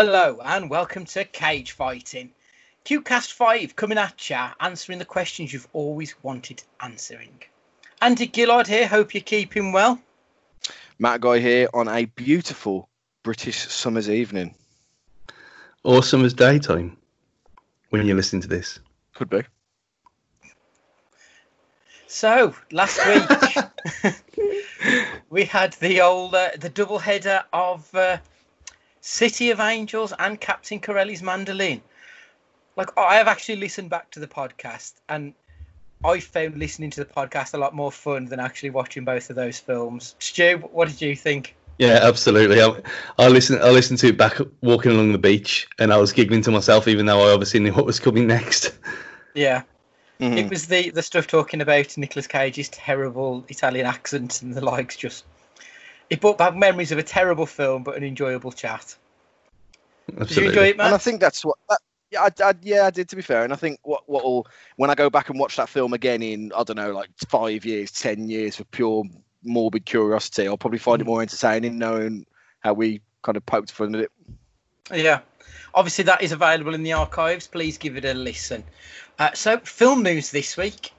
Hello and welcome to Cage Fighting. QCast 5 coming at ya, answering the questions you've always wanted answering. Andy Gillard here, hope you're keeping well. Matt Guy here on a beautiful British summer's evening. Or summer's daytime when you're listening to this. Could be. So, last week we had the old uh, the double header of uh, City of Angels and Captain Corelli's Mandolin. Like I have actually listened back to the podcast and I found listening to the podcast a lot more fun than actually watching both of those films. Stu, what did you think? Yeah, absolutely. I, I listened. I listened to it back walking along the beach, and I was giggling to myself, even though I obviously knew what was coming next. Yeah, mm-hmm. it was the the stuff talking about Nicolas Cage's terrible Italian accent and the likes. Just it brought back memories of a terrible film, but an enjoyable chat. Absolutely. Did you enjoy it, man? And I think that's what. That, yeah, I, I, yeah, I did. To be fair, and I think what what will when I go back and watch that film again in I don't know, like five years, ten years for pure morbid curiosity, I'll probably find it more entertaining knowing how we kind of poked fun at it. Yeah, obviously that is available in the archives. Please give it a listen. Uh, so, film news this week: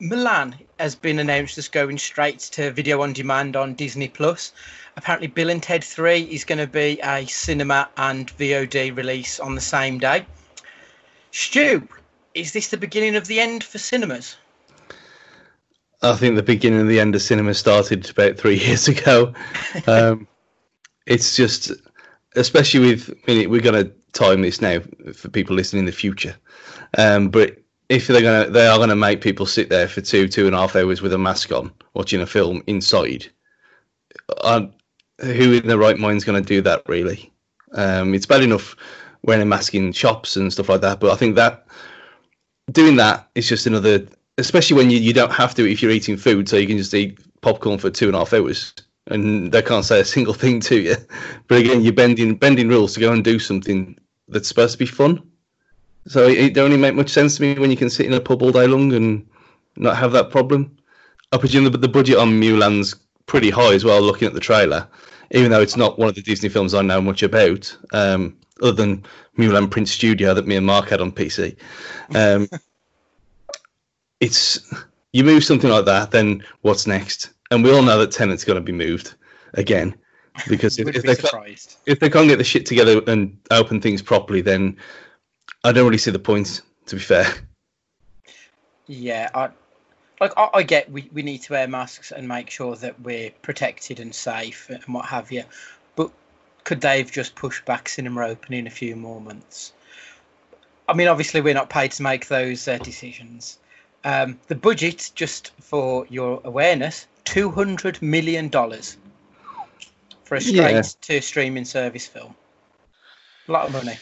Mulan has been announced as going straight to video on demand on Disney Plus. Apparently, Bill and Ted Three is going to be a cinema and VOD release on the same day. Stu, is this the beginning of the end for cinemas? I think the beginning of the end of cinema started about three years ago. Um, it's just, especially with, I mean, we're going to time this now for people listening in the future. Um, but if they're to, they are to make people sit there for two, two and a half hours with a mask on, watching a film inside. Uh, who in their right mind is to do that, really? Um, it's bad enough wearing a mask in shops and stuff like that, but I think that doing that is just another especially when you, you don't have to if you're eating food, so you can just eat popcorn for two and a half hours and they can't say a single thing to you. But again, you're bending bending rules to go and do something that's supposed to be fun. So it, it don't really make much sense to me when you can sit in a pub all day long and not have that problem. I presume the, the budget on Mulan's pretty high as well, looking at the trailer, even though it's not one of the Disney films I know much about, um, other than Mulan Print Studio that me and Mark had on PC. Um, it's you move something like that, then what's next? And we all know that Tenet's going to be moved again because if, if, they if they can't get the shit together and open things properly, then I don't really see the point. To be fair. Yeah, I like I, I, get we, we need to wear masks and make sure that we're protected and safe and what have you, but could they have just pushed back cinema opening a few more months? I mean, obviously we're not paid to make those uh, decisions, um, the budget, just for your awareness, two hundred million dollars for a straight yeah. to streaming service film. A lot of money.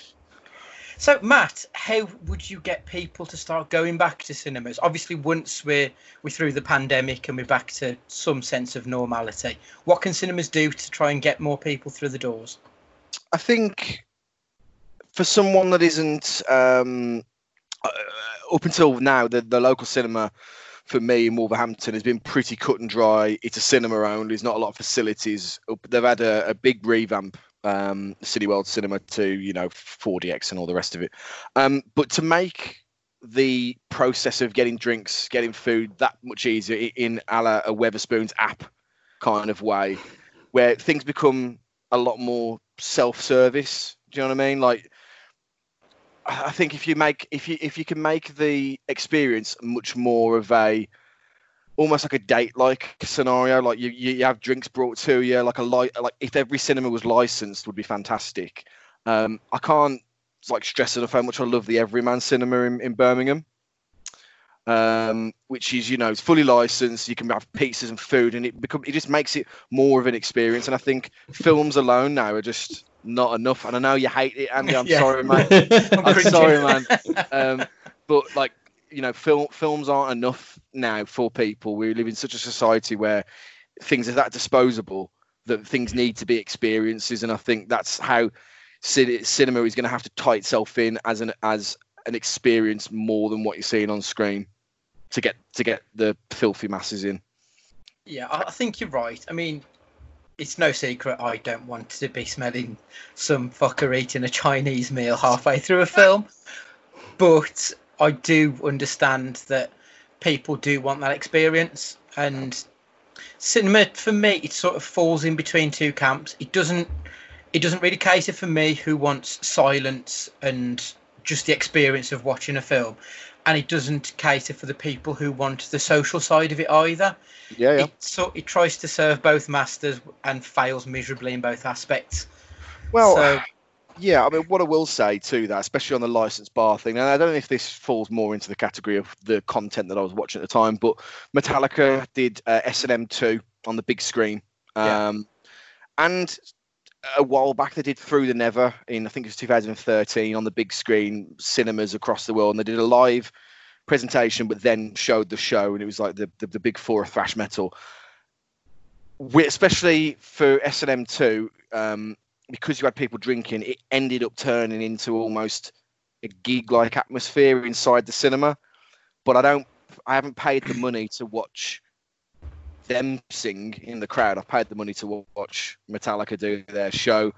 So, Matt, how would you get people to start going back to cinemas? Obviously, once we're we're through the pandemic and we're back to some sense of normality, what can cinemas do to try and get more people through the doors? I think for someone that isn't um, uh, up until now, the, the local cinema for me in Wolverhampton has been pretty cut and dry. It's a cinema only. There's not a lot of facilities. They've had a, a big revamp, um, Cineworld Cinema to you know 4DX and all the rest of it. Um, but to make the process of getting drinks, getting food that much easier in a la a Wetherspoons app kind of way, where things become a lot more self-service. Do you know what I mean? Like I think if you make if you if you can make the experience much more of a almost like a date like scenario, like you, you have drinks brought to you, like a light like if every cinema was licensed would be fantastic. Um, I can't like stress enough how much I love the Everyman Cinema in, in Birmingham. Um, which is you know it's fully licensed. You can have pizzas and food, and it become it just makes it more of an experience. And I think films alone now are just not enough. And I know you hate it, Andy. I'm yeah. sorry, man. I'm sorry, man. Um, but like you know, film films aren't enough now for people. We live in such a society where things are that disposable that things need to be experiences, and I think that's how cinema is going to have to tie itself in as an as an experience more than what you're seeing on screen to get to get the filthy masses in. Yeah, I think you're right. I mean, it's no secret I don't want to be smelling some fucker eating a Chinese meal halfway through a film. But I do understand that people do want that experience. And cinema, for me, it sort of falls in between two camps. It doesn't. It doesn't really cater for me who wants silence and just the experience of watching a film, and it doesn't cater for the people who want the social side of it either. Yeah, yeah. It, so it tries to serve both masters and fails miserably in both aspects. Well, so, yeah, I mean, what I will say to that, especially on the licensed bar thing, and I don't know if this falls more into the category of the content that I was watching at the time, but Metallica did uh, S&M 2 on the big screen. Yeah. Um, And a while back, they did Through the Never in, I think it was 2013, on the big screen, cinemas across the world. And they did a live presentation, but then showed the show, and it was like the, the, the big four of thrash metal. We, especially for S&M 2, um, because you had people drinking, it ended up turning into almost a gig-like atmosphere inside the cinema. But I don't, I haven't paid the money to watch them sing in the crowd. I've paid the money to watch Metallica do their show,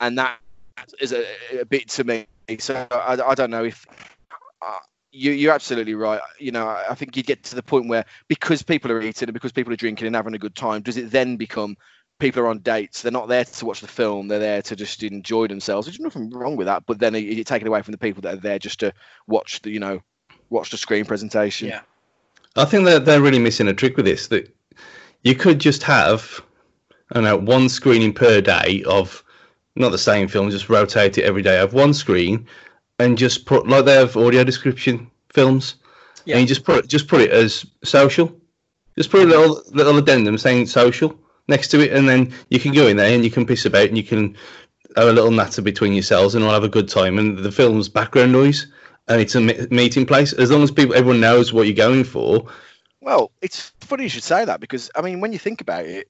and that is a, a bit to me. So I, I don't know if uh, you, you're absolutely right. You know, I I think you get to the point where because people are eating and because people are drinking and having a good time, does it then become people are on dates? They're not there to watch the film. They're there to just enjoy themselves. There's nothing wrong with that. But then you it, take it away from the people that are there just to watch the, you know, watch the screen presentation. yeah. I think they're they're really missing a trick with this. That you could just have, I don't know, one screening per day of not the same film, just rotate it every day. Have one screen and just put like they have audio description films, Yeah. and you just put just put it as social. Just put a little little addendum saying social next to it, and then you can go in there and you can piss about and you can have a little natter between yourselves and all have a good time. And the film's background noise, and it's a meeting place. As long as people everyone knows what you're going for, Well, it's funny you should say that because I mean, when you think about it,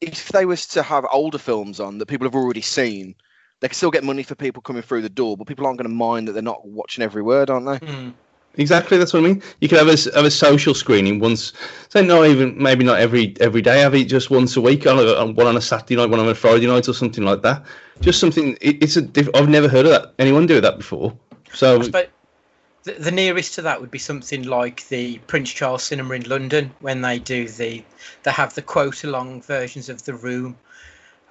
if they was to have older films on that people have already seen, they can still get money for people coming through the door, but people aren't going to mind that they're not watching every word, aren't they? Mm. Exactly, that's what I mean. You could have a, have a social screening once, say not even maybe not every every day. Have it just once a week, on a, one on a Saturday night, one on a Friday night, or something like that. Just something. It, it's a. Diff, I've never heard of that. Anyone do that before? So the, the nearest to that would be something like the Prince Charles Cinema in London when they do the they have the quote along versions of the room.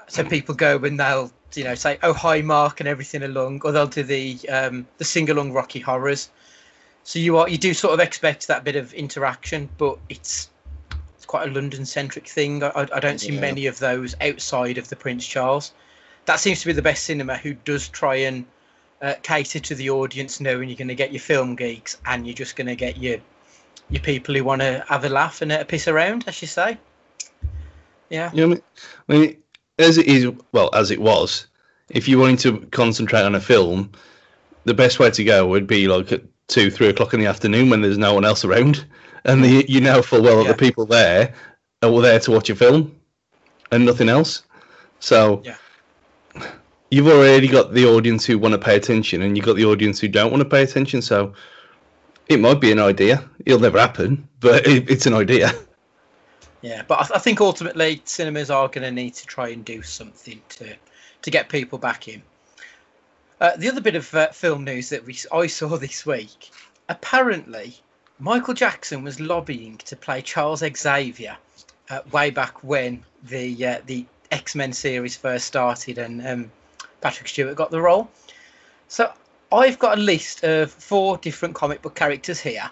So people go and they'll you know say oh hi Mark and everything along, or they'll do the um, the sing along Rocky Horrors. So you are you do sort of expect that bit of interaction, but it's it's quite a London centric thing. I, I- don't see Yeah. many of those outside of the Prince Charles. That seems to be the best cinema who does try and uh, cater to the audience, knowing you're going to get your film geeks and you're just going to get your your people who want to have a laugh and a piss around, as you say. Yeah, you know, I mean, I mean, as it is, well, as it was, if you wanted to concentrate on a film, the best way to go would be like at two, three o'clock in the afternoon when there's no one else around, and the, you know full well that Yeah. the people there are there to watch a film and nothing else. So Yeah. you've already got the audience who want to pay attention, and you've got the audience who don't want to pay attention. So it might be an idea. It'll never happen, but it, it's an idea. yeah. But I, I think ultimately cinemas are going to need to try and do something to to get people back in. Uh, the other bit of uh, film news that we I saw this week, apparently, Michael Jackson was lobbying to play Charles Xavier uh, way back when the uh, the X Men series first started, and um, Patrick Stewart got the role. So I've got a list of four different comic book characters here,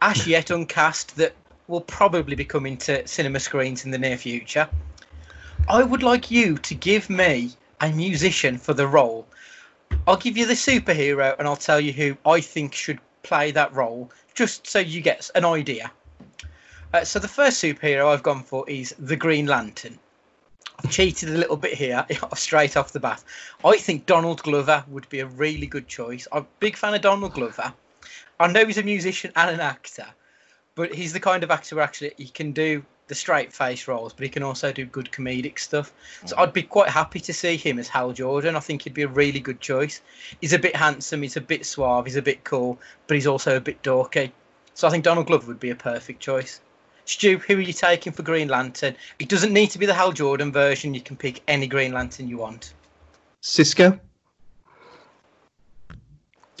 as yet uncast, that will probably be coming to cinema screens in the near future. I would like you to give me a musician for the role. I'll give you the superhero and I'll tell you who I think should play that role, just so you get an idea. Uh, so the first superhero I've gone for is the Green Lantern. I've cheated a little bit here, straight off the bat. I think Donald Glover would be a really good choice. I'm a big fan of Donald Glover. I know he's a musician and an actor, but he's the kind of actor where actually he can do the straight face roles, but he can also do good comedic stuff. So mm. I'd be quite happy to see him as Hal Jordan. I think he'd be a really good choice. He's a bit handsome, he's a bit suave, he's a bit cool, but he's also a bit dorky. So I think Donald Glover would be a perfect choice. Stu, who are you taking for Green Lantern? It doesn't need to be the Hal Jordan version. You can pick any Green Lantern you want. Cisco.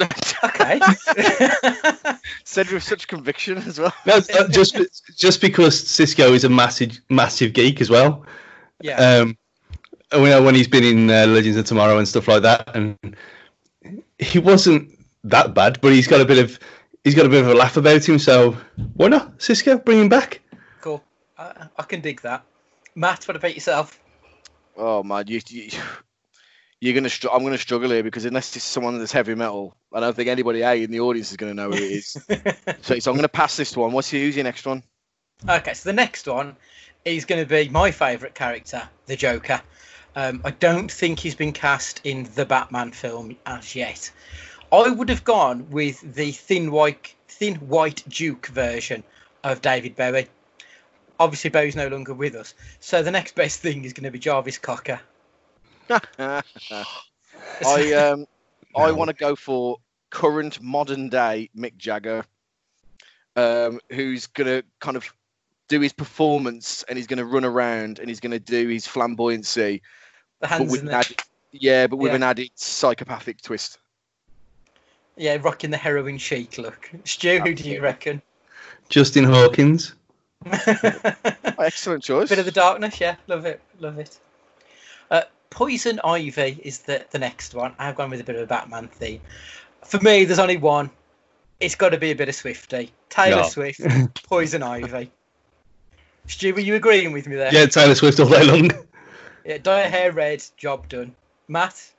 Okay. Said with such conviction as well. No, uh, just just because Cisco is a massive massive geek as well. yeah. Um, and we know when he's been in uh, Legends of Tomorrow and stuff like that, and he wasn't that bad, but he's got a bit of he's got a bit of a laugh about him. So why not Cisco? Bring him back. Cool. I, I can dig that. Matt, what about yourself? Oh man, you, you you're gonna. Str- I'm gonna struggle here because unless it's someone that's heavy metal, I don't think anybody A in the audience is gonna know who it is. so, so I'm gonna pass this one. What's your, who's your next one? Okay, so the next one is going to be my favourite character, the Joker. Um, I don't think he's been cast in the Batman film as yet. I would have gone with the thin white, thin white Duke version of David Bowie. Obviously, Bowie's no longer with us, so the next best thing is going to be Jarvis Cocker. I um I want to go for current modern day Mick Jagger, um, who's gonna kind of do his performance and he's gonna run around and he's gonna do his flamboyancy, the hands with in an the, added, yeah, but with Yeah. an added psychopathic twist. yeah, rocking the heroin chic look. Stu, who do you reckon? Justin Hawkins. Excellent choice. Bit of the darkness, yeah, love it, love it. Uh, Poison Ivy is the the next one. I've gone with a bit of a Batman theme. For me, there's only one. It's got to be a bit of Swifty. Taylor No. Swift, Poison Ivy. Stu, were you agreeing with me there? Yeah, Taylor Swift all day long. Yeah, dye hair red, job done. Matt,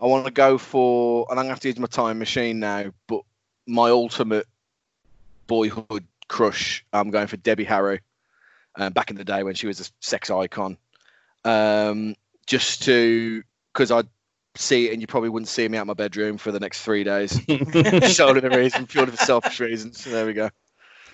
I want to go for, and I'm gonna have to use my time machine now, but my ultimate boyhood crush, I'm going for Debbie Harry. Um, back in the day when she was a sex icon, um, just to because I'd see it and you probably wouldn't see me out my bedroom for the next three days. Solely the reason, purely for selfish reasons. So there we go.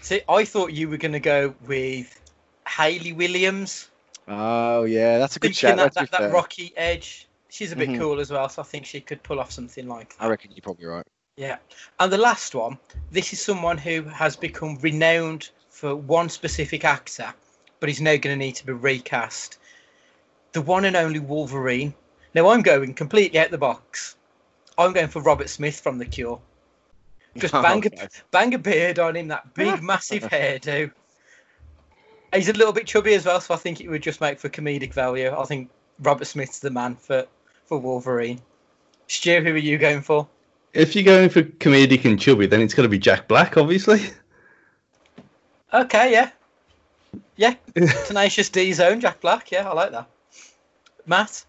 see, I thought you were going to go with Hayley Williams. Oh yeah, that's a good Thinking shout. that, that, that rocky edge. She's a bit Mhm. cool as well, so I think she could pull off something like that. I reckon you're probably right. Yeah. And the last one, this is someone who has become renowned for one specific actor, but he's now going to need to be recast. The one and only Wolverine. Now I'm going completely out the box. I'm going for Robert Smith from The Cure. Just bang, Okay. a, bang a beard on him, that big, massive hairdo. He's a little bit chubby as well, so I think it would just make for comedic value. I think Robert Smith's the man for, for Wolverine. Stu, who are you going for? if you're going for comedic and chubby, then it's got to be Jack Black, obviously. Okay, yeah. Yeah. Tenacious D's own Jack Black. Yeah, I like that. Matt?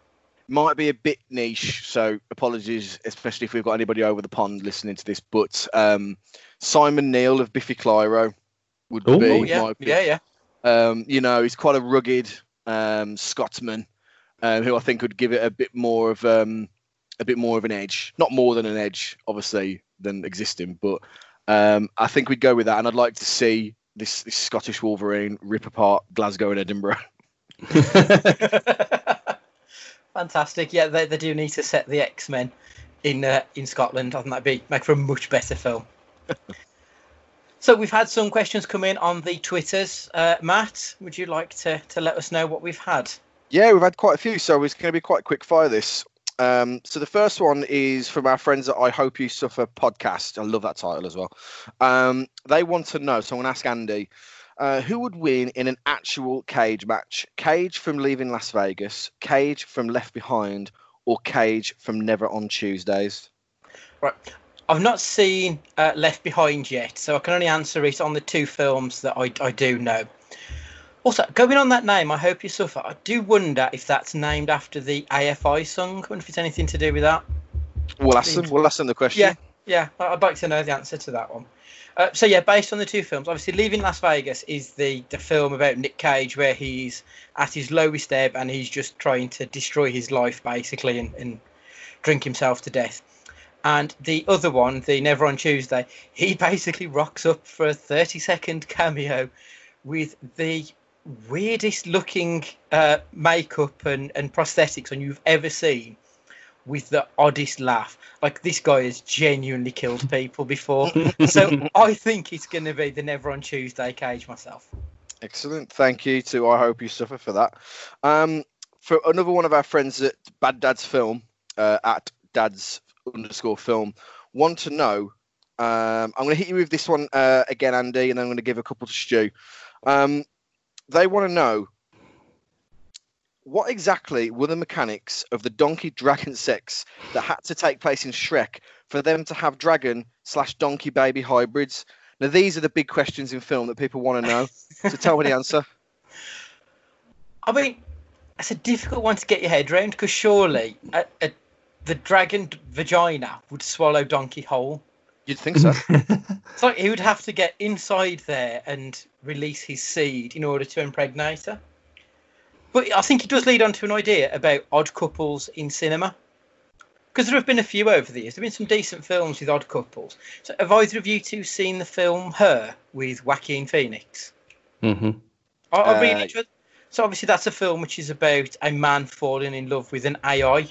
might be a bit niche, so apologies, especially if we've got anybody over the pond listening to this. But um, Simon Neil of Biffy Clyro would Oh, be Oh, yeah. my pick. Yeah, yeah. Um, you know, he's quite a rugged um, Scotsman um, who I think would give it a bit more of um, a bit more of an edge. Not more than an edge, obviously, than existing, but um, I think we'd go with that. And I'd like to see this, this Scottish Wolverine rip apart Glasgow and Edinburgh. Fantastic. Yeah, they, they do need to set the X Men in uh, in Scotland. I think that'd be make for a much better film. so we've had some questions come in on the Twitters. Uh, Matt, would you like to, to let us know what we've had? Yeah, we've had quite a few, so it's going to be quite quick fire this. Um, so the first one is from our friends at I Hope You Suffer podcast. I love that title as well. Um, they want to know, so I'm going to ask Andy, uh, who would win in an actual cage match? Cage from Leaving Las Vegas, Cage from Left Behind, or Cage from Never on Tuesdays? Right. I've not seen uh, Left Behind yet, so I can only answer it on the two films that I, I do know. Also, going on that name, I hope you suffer. I do wonder if that's named after the AFI song. I wonder if it's anything to do with that. We'll ask them. We'll ask them the question. Yeah, yeah, I'd like to know the answer to that one. Uh, so yeah, based on the two films, obviously, Leaving Las Vegas is the the film about Nick Cage where he's at his lowest ebb and he's just trying to destroy his life basically and, and drink himself to death. And the other one, the Never on Tuesday, he basically rocks up for a thirty second cameo with the weirdest looking uh, makeup and, and prosthetics on you've ever seen with the oddest laugh. Like this guy has genuinely killed people before. so I think it's going to be the Never on Tuesday cage myself. Excellent. Thank you to I Hope You Suffer for that. Um, for another one of our friends at Bad Dad's Film, uh, at Dad's underscore film, want to know. Um, I'm going to hit you with this one uh, again, Andy, and then I'm going to give a couple to Stu. Um, they want to know what exactly were the mechanics of the donkey dragon sex that had to take place in Shrek for them to have dragon slash donkey baby hybrids? Now, these are the big questions in film that people want to know. so tell me the answer. I mean, it's a difficult one to get your head around because surely a, a, the dragon vagina would swallow donkey whole. You'd think so. It's like he would have to get inside there and release his seed in order to impregnate her. But I think it does lead on to an idea about odd couples in cinema. Because there have been a few over the years. There have been some decent films with odd couples. So have either of you two seen the film Her with Joaquin Phoenix? hmm I, I really Uh, enjoyed. So obviously that's a film which is about a man falling in love with an AI,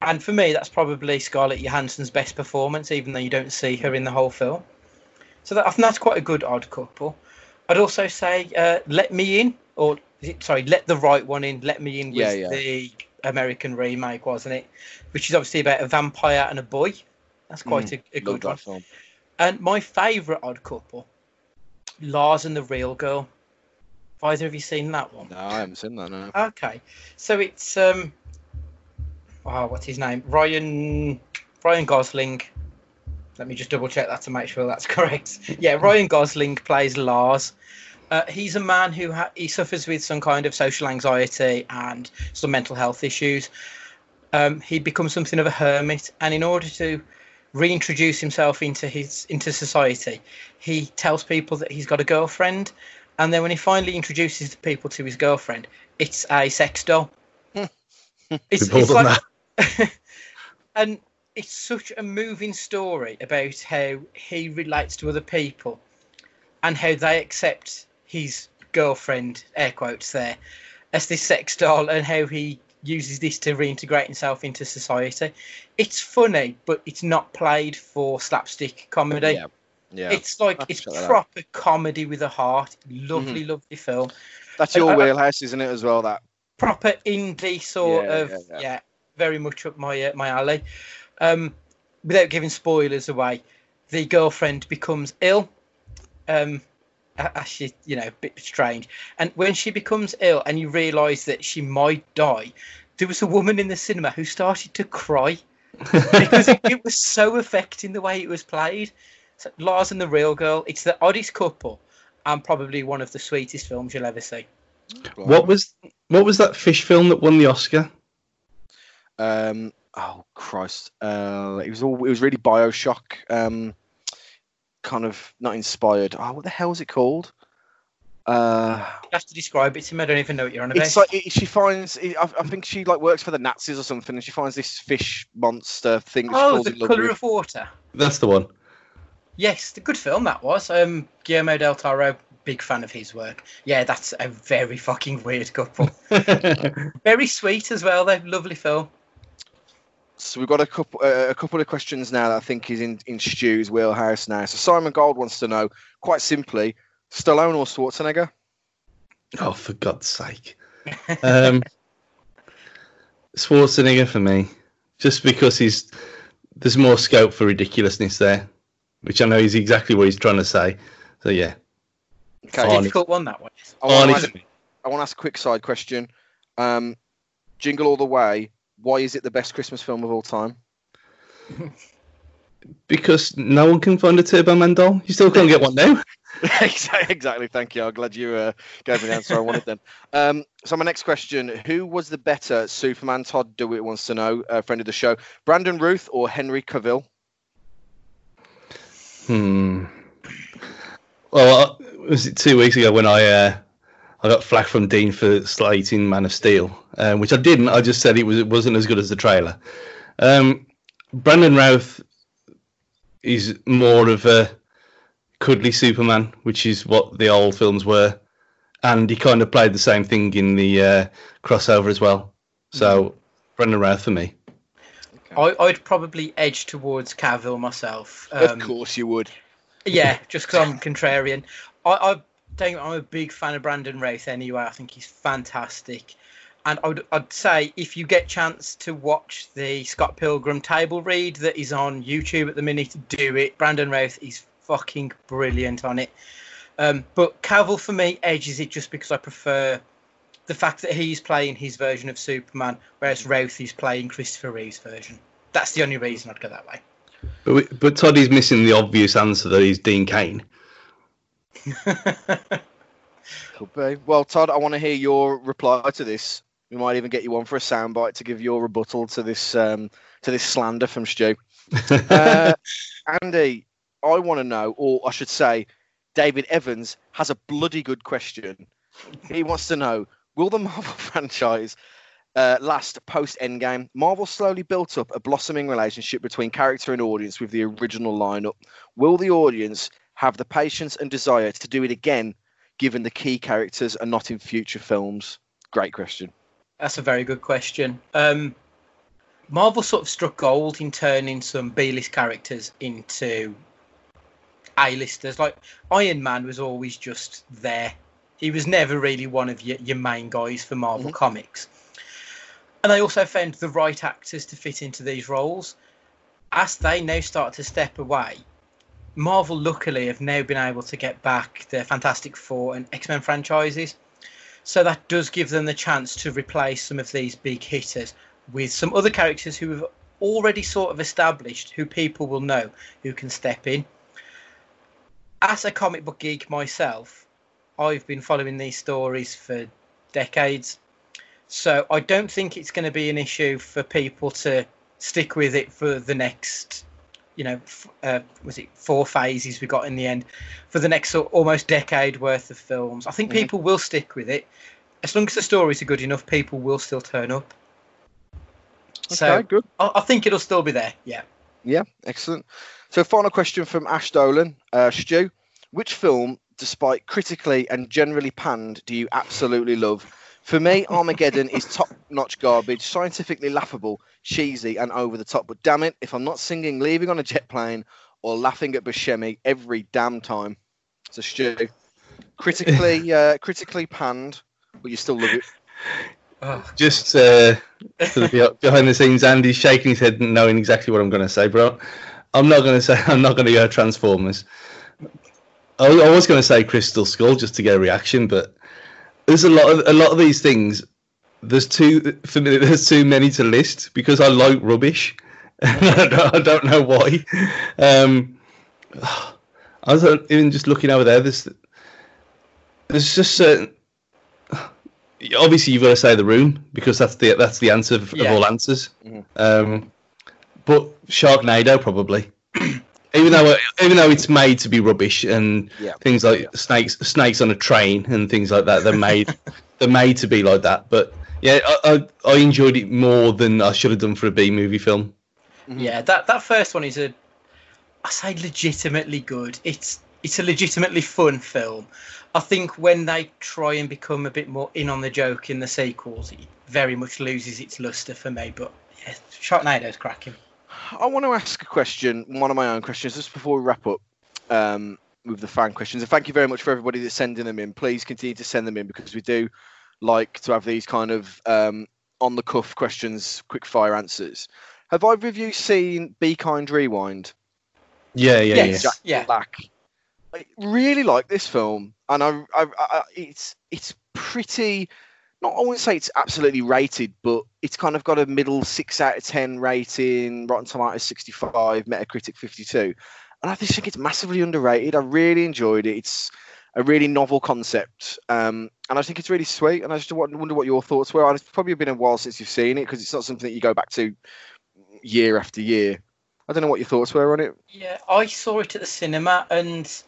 and for me that's probably Scarlett Johansson's best performance, even though you don't see her in the whole film. So that, I think that's quite a good odd couple. I'd also say uh, Let Me In, or is it, sorry, Let the Right One In. Let Me In was Yeah, yeah. the American remake, wasn't it? Which is obviously about a vampire and a boy. That's quite a, a good one. film. And my favourite odd couple, Lars and the Real Girl. Have either of you seen that one? No, I haven't seen that. No. Okay, so it's um, oh, what's his name? Ryan Ryan Gosling. Let me just double check that to make sure that's correct. Yeah, Ryan Gosling plays Lars. Uh, he's a man who ha- he suffers with some kind of social anxiety and some mental health issues. Um, he becomes something of a hermit, and in order to reintroduce himself into his into society, he tells people that he's got a girlfriend, and then when he finally introduces the people to his girlfriend, it's a sex doll. it's, it's like, and it's such a moving story about how he relates to other people and how they accept his girlfriend, air quotes there, as this sex doll, and how he uses this to reintegrate himself into society. It's funny, but it's not played for slapstick comedy. Yeah. Yeah. It's like I'll it's out. proper comedy with a heart. Lovely, lovely film. That's your I- wheelhouse, isn't it, as well? That. Proper indie sort Yeah, of yeah, yeah, yeah. very much up my uh, my alley. Um, without giving spoilers away, the girlfriend becomes ill. Um, actually, you know, a bit strange. And when she becomes ill, and you realise that she might die, there was a woman in the cinema who started to cry because it, it was so affecting the way it was played. So Lars and the Real Girl, it's the oddest couple, and probably one of the sweetest films you'll ever see. What was what was that fish film that won the Oscar? Um. Oh Christ. Uh. It was all. It was really Bioshock. Um. Kind of not inspired. Oh, what the hell is it called? Uh. You have to describe it to me. I don't even know what you're on about. It's like it, she finds. I, I think she like works for the Nazis or something, and she finds this fish monster thing. Oh, falls The in love Colour with. of Water. That's the one. Yes, the good film that was. Um, Guillermo del Toro, big fan of his work. Yeah, that's a very fucking weird couple. very sweet as well, though. Lovely film. So we've got a couple uh, a couple of questions now that I think is in in Stu's wheelhouse now. So Simon Gold wants to know, quite simply, Stallone or Schwarzenegger? oh, for God's sake. Um, Schwarzenegger for me, just because he's there's more scope for ridiculousness there, which I know is exactly what he's trying to say. So yeah, Okay. Arnie. Difficult one that one. I want Arnie to for. I want to ask a quick side question. Um, Jingle All the Way. Why is it the best Christmas film of all time? because no one can find a Turbo Man doll. You still can't get one now. exactly, exactly. Thank you. I'm glad you uh, gave me the answer I wanted then. Um, so my next question: Who was the better Superman? Todd Dewitt wants to know. Uh, friend of the show, Brandon Routh or Henry Cavill? Hmm. Well, uh, was it two weeks ago when I uh, I got flack from Dean for slating Man of Steel, um, which I didn't. I just said it was it wasn't as good as the trailer. Um, Brandon Routh is more of a cuddly Superman, which is what the old films were, and he kind of played the same thing in the uh, crossover as well. So Brandon Routh for me. I, I'd probably edge towards Cavill myself. of Um, course you would. Yeah, just because I'm contrarian. I, I I'm a big fan of Brandon Routh anyway. I think he's fantastic. And I would, I'd say if you get chance to watch the Scott Pilgrim table read that is on YouTube at the minute, do it. Brandon Routh is fucking brilliant on it. Um, but Cavill for me edges it just because I prefer the fact that he's playing his version of Superman, whereas Routh is playing Christopher Reeve's version. That's the only reason I'd go that way. But we, but missing the obvious answer that he's Dean Cain. Could be. Well, Todd, I want to hear your reply to this. We might even get you on for a soundbite to give your rebuttal to this um, to this slander from Stu. Uh, Andy, I want to know, or I should say, David Evans has a bloody good question. He wants to know: Will the Marvel franchise uh, last post Endgame? Marvel slowly built up a blossoming relationship between character and audience with the original lineup. Will the audience have the patience and desire to do it again, given the key characters are not in future films? Great question. That's a very good question. Um, Marvel sort of struck gold in turning some B-list characters into A-listers. Like Iron Man was always just there. He was never really one of your, your main guys for Marvel Mhm. Comics. And they also found the right actors to fit into these roles. As they now start to step away, Marvel luckily have now been able to get back the Fantastic Four and X Men franchises. So that does give them the chance to replace some of these big hitters with some other characters who have already sort of established, who people will know, who can step in. As a comic book geek myself, I've been following these stories for decades. So I don't think it's going to be an issue for people to stick with it for the next, you know, f- uh, was it four phases we got in the end for the next sort almost decade worth of films. I think Mhm. people will stick with it as long as the stories are good enough. People will still turn up. So okay, good. I, I think it'll still be there. Yeah. Yeah, excellent. So, final question from Ash Dolan. Uh, Stu, which film, despite critically and generally panned, do you absolutely love? For me, Armageddon is top notch garbage, scientifically laughable, cheesy, and over the top. But damn it, if I'm not singing Leaving on a Jet Plane or laughing at Buscemi every damn time. So, Stu, critically, uh, critically panned, but you still love it. Oh, Just uh, for the behind the scenes, Andy's shaking his head, knowing exactly what I'm going to say, bro. I'm not going to say. I'm not going to go Transformers. I, I was going to say Crystal Skull just to get a reaction, but there's a lot of a lot of these things. There's too for me. There's too many to list because I like rubbish. I, don't, know why. Um, I was even just looking over there. There's there's just certain. Obviously, you've got to say the room because that's the that's the answer of, Yeah. of all answers. Mhm. Um, but Sharknado probably, even though even though it's made to be rubbish and Yeah. things like snakes snakes on a train and things like that, they're made they're made to be like that. But yeah, I, I, I enjoyed it more than I should have done for a B movie film. Mm-hmm. Yeah, that that first one is a, I say legitimately good. It's it's a legitimately fun film. I think when they try and become a bit more in on the joke in the sequels, it very much loses its luster for me. But yeah, Sharknado's cracking. I want to ask a question, one of my own questions, just before we wrap up um, with the fan questions. And thank you very much for everybody that's sending them in. Please continue to send them in because we do like to have these kind of um, on the cuff questions, quick fire answers. Have either of you seen Be Kind Rewind? Yeah, yeah, Yes. Jack Yeah. Black. I really like this film, and I, I, I, it's it's pretty. Not I wouldn't say it's absolutely rated, but it's kind of got a middle six out of ten rating. Rotten Tomatoes sixty five, Metacritic fifty two, and I just think it's massively underrated. I really enjoyed it. It's a really novel concept, um, and I think it's really sweet. And I just wonder what your thoughts were. It's probably been a while since you've seen it because it's not something that you go back to year after year. I don't know what your thoughts were on it. Yeah, I saw it at the cinema, and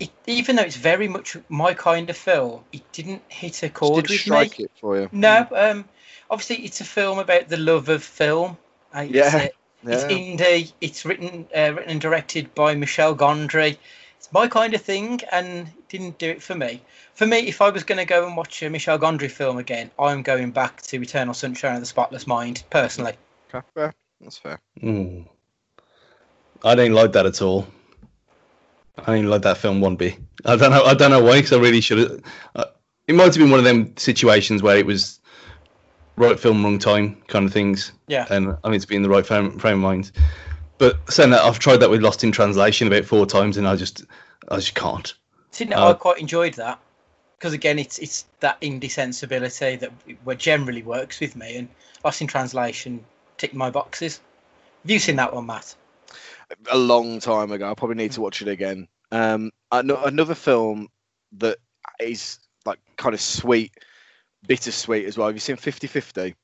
it, even though it's very much my kind of film, it didn't hit a chord Did with strike me. it for you? No, um, obviously it's a film about the love of film. Uh, It's, Yeah. uh, It's indie. It's written uh, written and directed by Michel Gondry. It's my kind of thing, and it didn't do it for me. For me, if I was going to go and watch a Michel Gondry film again, I'm going back to Eternal Sunshine of the Spotless Mind. Personally, Okay, fair. That's fair. Mm. I didn't like that at all. I didn't like that film one bit. I don't know. I don't know why. Because I really should have. Uh, it might have been one of them situations where it was right film, wrong time kind of things. Yeah. And I need to be in the right frame, frame of mind. But saying that, I've tried that with Lost in Translation about four times, and I just, I just can't. No, Uh, I quite enjoyed that because again, it's it's that indie sensibility that generally works with me, and Lost in Translation ticked my boxes. Have you seen that one, Matt? A long time ago. I probably need to watch it again. Um, ano- another film that is like kind of sweet, bittersweet as well. Have you seen 50 50?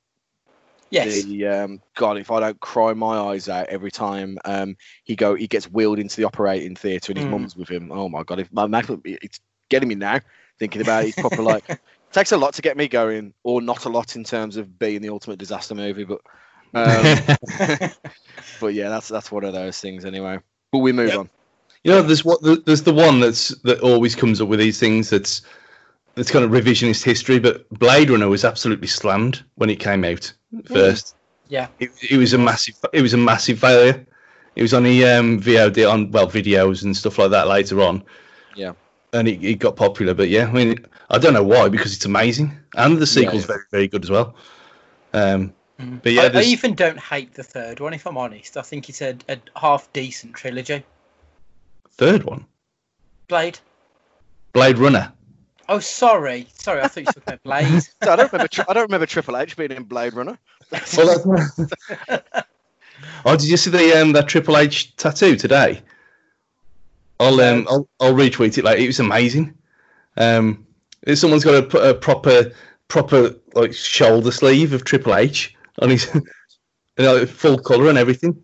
Yes. The um, God, if I don't cry my eyes out every time um, he go, he gets wheeled into the operating theatre and his Mm. mum's with him. Oh my God, if my mouth, it's getting me now thinking about it. It's proper like takes a lot to get me going, or not a lot in terms of being the ultimate disaster movie, but. Um, but yeah, that's that's one of those things anyway. But we move Yep. on. You know, there's what there's the one that's that always comes up with these things. That's that's kind of revisionist history. But Blade Runner was absolutely slammed when it came out first. Yeah. It, it was a massive. It was a massive failure. It was on the um, VOD on well videos and stuff like that later on. Yeah. And it, it got popular, but yeah, I mean, I don't know why because it's amazing, and the sequel's yeah. very very good as well. Um. But yeah, I, I even don't hate the third one, if I'm honest. I think it's a, a half decent trilogy. third one, Blade. Blade Runner. Oh, sorry, sorry. I thought you were talking about Blade. So I don't remember. Tri- I don't remember Triple H being in Blade Runner. Well, oh, did you see the um that Triple H tattoo today? I'll um I'll, I'll retweet it. Like it was amazing. Um, someone's got a, put a proper proper like shoulder sleeve of Triple H on his, you know, full color and everything.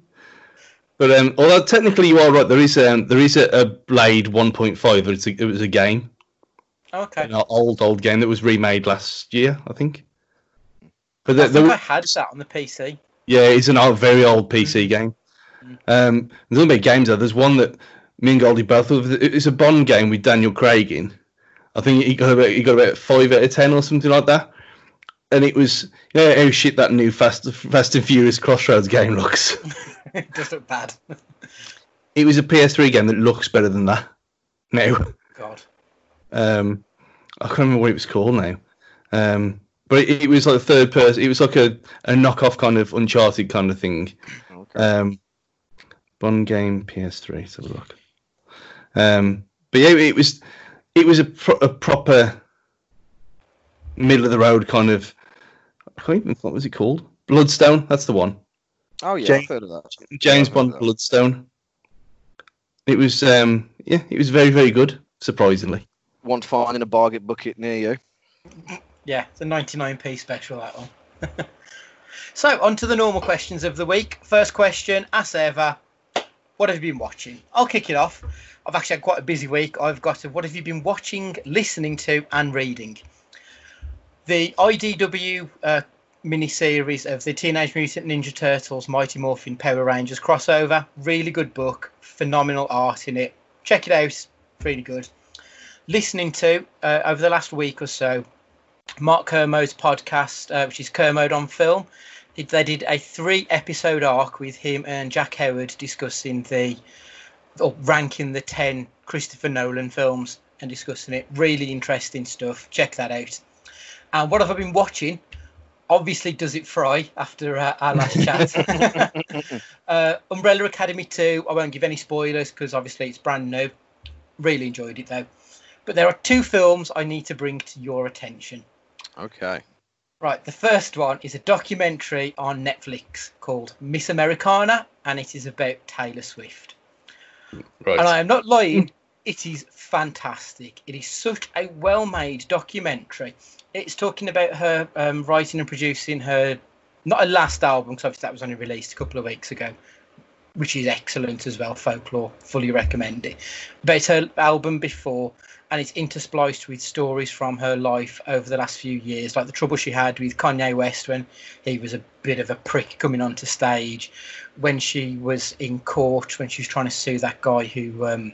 But um, although technically you are right, there is um there is a, a Blade 1.5. It's a, it was a game, Okay. an old old game that was remade last year, I think. But I there, there think wa- I had that on the PC. yeah, it's an old, very old PC game. Mm. Um, there's only games though. There's one that me and Goldie both. Of it's a Bond game with Daniel Craig in. I think he got about he got about five out of ten or something like that. And it was yeah, how shit that new Fast Fast and Furious Crossroads game looks. it does look bad. it was a PS3 game that looks better than that No. God. Um, I can't remember what it was called now. Um, but it, it was like a third person. It was like a, a knockoff kind of Uncharted kind of thing. Okay. Um, Bond game PS3. Let's have a look. Um, but yeah, it was it was a, pro- a proper middle of the road kind of. I can't even what was it called? Bloodstone. That's the one. oh yeah, James- I've heard of that. James I've Bond that. Bloodstone. It was um yeah, it was very very good. Surprisingly. One to find in a bargain bucket near you. Yeah, it's a 99p special that one. so on to the normal questions of the week. First question, as ever, what have you been watching? I'll kick it off. I've actually had quite a busy week. I've got a, what have you been watching, listening to, and reading? The IDW uh, miniseries of the Teenage Mutant Ninja Turtles Mighty Morphin Power Rangers crossover. Really good book, phenomenal art in it. Check it out, really good. Listening to uh, over the last week or so, Mark Kermode's podcast, uh, which is Kermode on Film. They did a three episode arc with him and Jack Howard discussing the, or ranking the 10 Christopher Nolan films and discussing it. Really interesting stuff. Check that out. And what have I been watching? Obviously, Does It Fry after uh, our last chat. uh, Umbrella Academy 2. I won't give any spoilers because obviously it's brand new. Really enjoyed it though. But there are two films I need to bring to your attention. Okay. Right, the first one is a documentary on Netflix called Miss Americana, and it is about Taylor Swift. Right. And I am not lying, it is fantastic. It is such a well made documentary. It's talking about her um, writing and producing her, not her last album, because obviously that was only released a couple of weeks ago, which is excellent as well. Folklore, fully recommend it. But it's her album before, and it's interspliced with stories from her life over the last few years, like the trouble she had with Kanye West when he was a bit of a prick coming onto stage, when she was in court, when she was trying to sue that guy who um,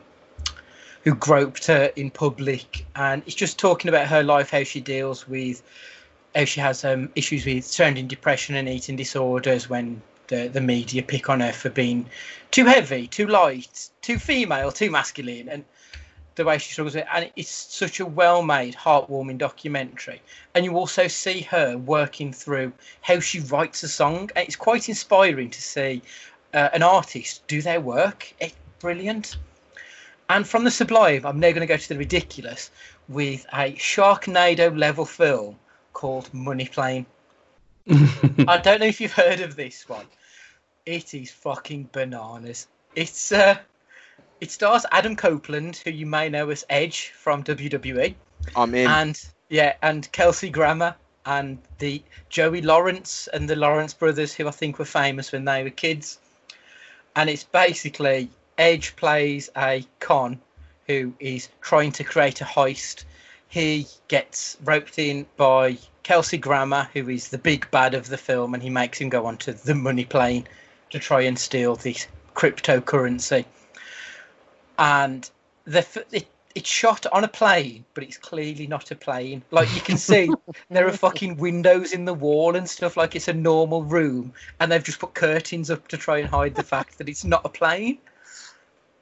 who groped her in public, and it's just talking about her life, how she deals with how she has um, issues with surrounding depression and eating disorders when the, the media pick on her for being too heavy, too light, too female, too masculine, and the way she struggles with it, and it's such a well-made, heartwarming documentary. And you also see her working through how she writes a song. And it's quite inspiring to see uh, an artist do their work. It's brilliant. And from the sublime, I'm now going to go to the ridiculous with a Sharknado level film called Money Plane. I don't know if you've heard of this one. It is fucking bananas. It's uh, it stars Adam Copeland, who you may know as Edge from WWE, I'm in. and yeah, and Kelsey Grammer and the Joey Lawrence and the Lawrence brothers, who I think were famous when they were kids. And it's basically Edge plays a con who is trying to create a heist. He gets roped in by Kelsey Grammer, who is the big bad of the film, and he makes him go onto the money plane to try and steal this cryptocurrency. And the it, it's shot on a plane, but it's clearly not a plane. Like you can see, there are fucking windows in the wall and stuff. Like it's a normal room, and they've just put curtains up to try and hide the fact that it's not a plane.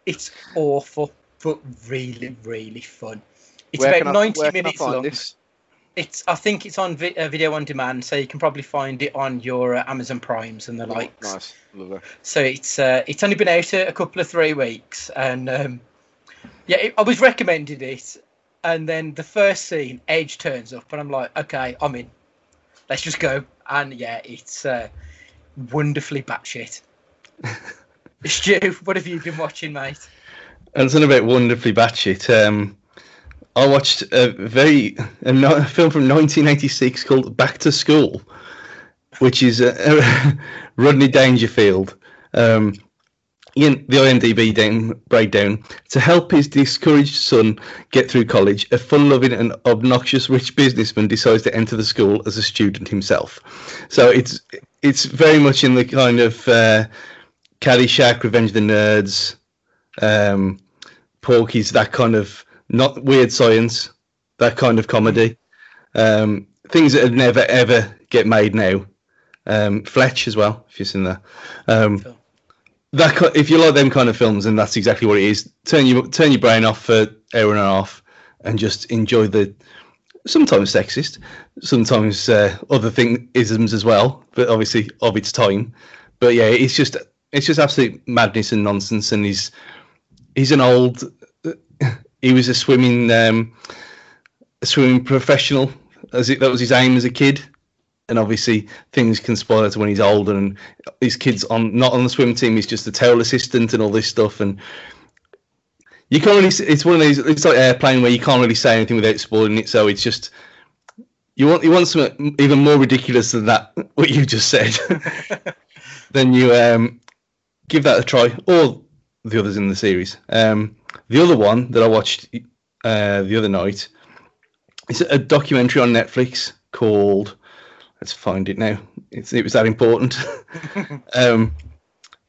It's awful, but really, really fun. It's Where about I- ninety I minutes long. this? It's I think it's on vi- uh, video on demand, so you can probably find it on your uh, Amazon Primes and the likes. Nice. Lovely. So it's uh, it's only been out a, a couple of three weeks, and um, yeah, it, I was recommended it, and then the first scene, Edge turns up, and I'm like, okay, I'm in. Let's just go, and yeah, it's uh, wonderfully batshit. Stu, what have you been watching, mate? And something about wonderfully batshit. Um, I watched a very a, a film from 1986 called Back to School, which is Rodney Dangerfield. Um, in the IMDb down, breakdown to help his discouraged son get through college, a fun-loving and obnoxious rich businessman decides to enter the school as a student himself. So it's it's very much in the kind of uh, Caddyshack, Revenge of the Nerds, um, Porky's, that kind of not weird science, that kind of comedy. Um, things that would never ever get made now. Um, Fletch as well, if you've seen that. Um, Cool. that if you like them kind of films, then that's exactly what it is. Turn your turn your brain off for an hour and a half, and just enjoy the sometimes sexist, sometimes uh, other thing isms as well, but obviously of its time. But yeah, it's just it's just absolute madness and nonsense, and he's he's an old. He was a swimming um, a swimming professional, as it that was his aim as a kid, and obviously things conspire to when he's older, and his kid's on not on the swim team. He's just a tail assistant and all this stuff, and you can't really. It's one of these. It's like airplane where you can't really say anything without spoiling it. So it's just you want you want something even more ridiculous than that. What you just said. then you um, give that a try, or the others in the series. Um, the other one that I watched uh, the other night is a documentary on Netflix called. Let's find it now. It's, it was that important. um,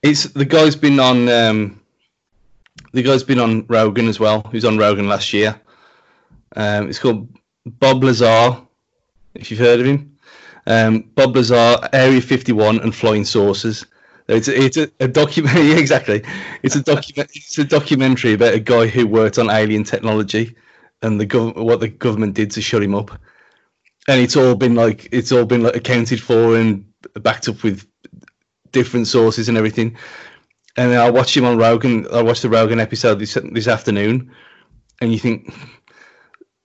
it's the guy's been on. Um, the guy's been on Rogan as well. He was on Rogan last year. Um, it's called Bob Lazar. If you've heard of him, um, Bob Lazar, Area 51, and Flying Saucers. It's a, it's a, a document. Yeah, exactly. It's a document. It's a documentary about a guy who worked on alien technology and the gov- what the government did to shut him up. And it's all been like it's all been like accounted for and backed up with different sources and everything. And then I watched him on Rogan. I watched the Rogan episode this this afternoon, and you think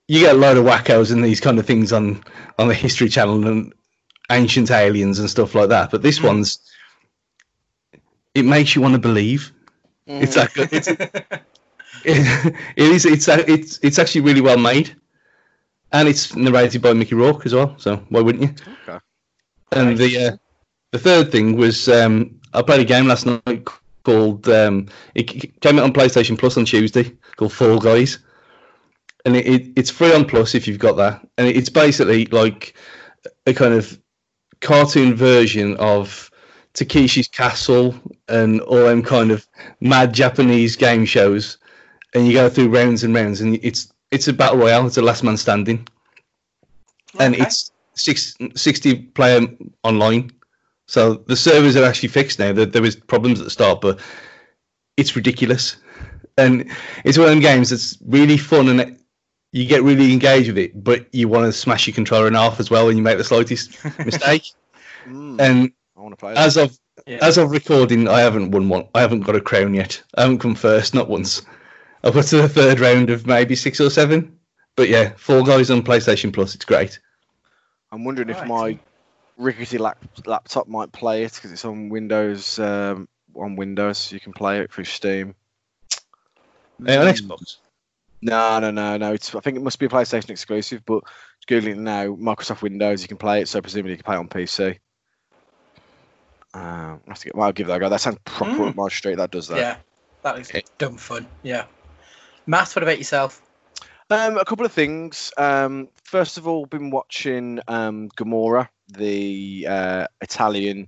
you get a load of wackos and these kind of things on on the History Channel and ancient aliens and stuff like that. But this Mm. one's it makes you want to believe. It's that good. It's, it is. It's it's it's actually really well made, and it's narrated by Mickey Rourke as well. So why wouldn't you? Okay. And the uh, the third thing was um, I played a game last night called um, it came out on PlayStation Plus on Tuesday called Fall Guys, and it, it, it's free on Plus if you've got that, and it's basically like a kind of cartoon version of Takeshi's Castle and all them kind of mad Japanese game shows, and you go through rounds and rounds, and it's it's a battle royale. It's a last man standing, and it's six, 60 player online. So the servers are actually fixed now. There, there was problems at the start, but it's ridiculous. and it's one of them games that's really fun and you get really engaged with it, but you want to smash your controller in half as well when you make the slightest mistake. Mm, And want to play that. as of Yeah. as of recording, I haven't won one. I haven't got a crown yet. I haven't come first, not once. I've got to the third round of maybe six or seven. But yeah, Fall Guys on PlayStation Plus, it's great. I'm wondering if my rickety lap- laptop might play it because it's on Windows. Um, on Windows, you can play it through Steam. Uh, on Xbox. No, no, no, no. It's I think it must be a PlayStation exclusive, but googling it now, Microsoft Windows, you can play it. So presumably you can play it on PC. Um, I have to get, well, I'll give that a go. That sounds proper Mm. up street. That does that. Yeah, that looks Okay. dumb fun. Yeah. Matt, what about yourself? Um, a couple of things. Um, first of all, been watching um, Gomorrah, the uh, Italian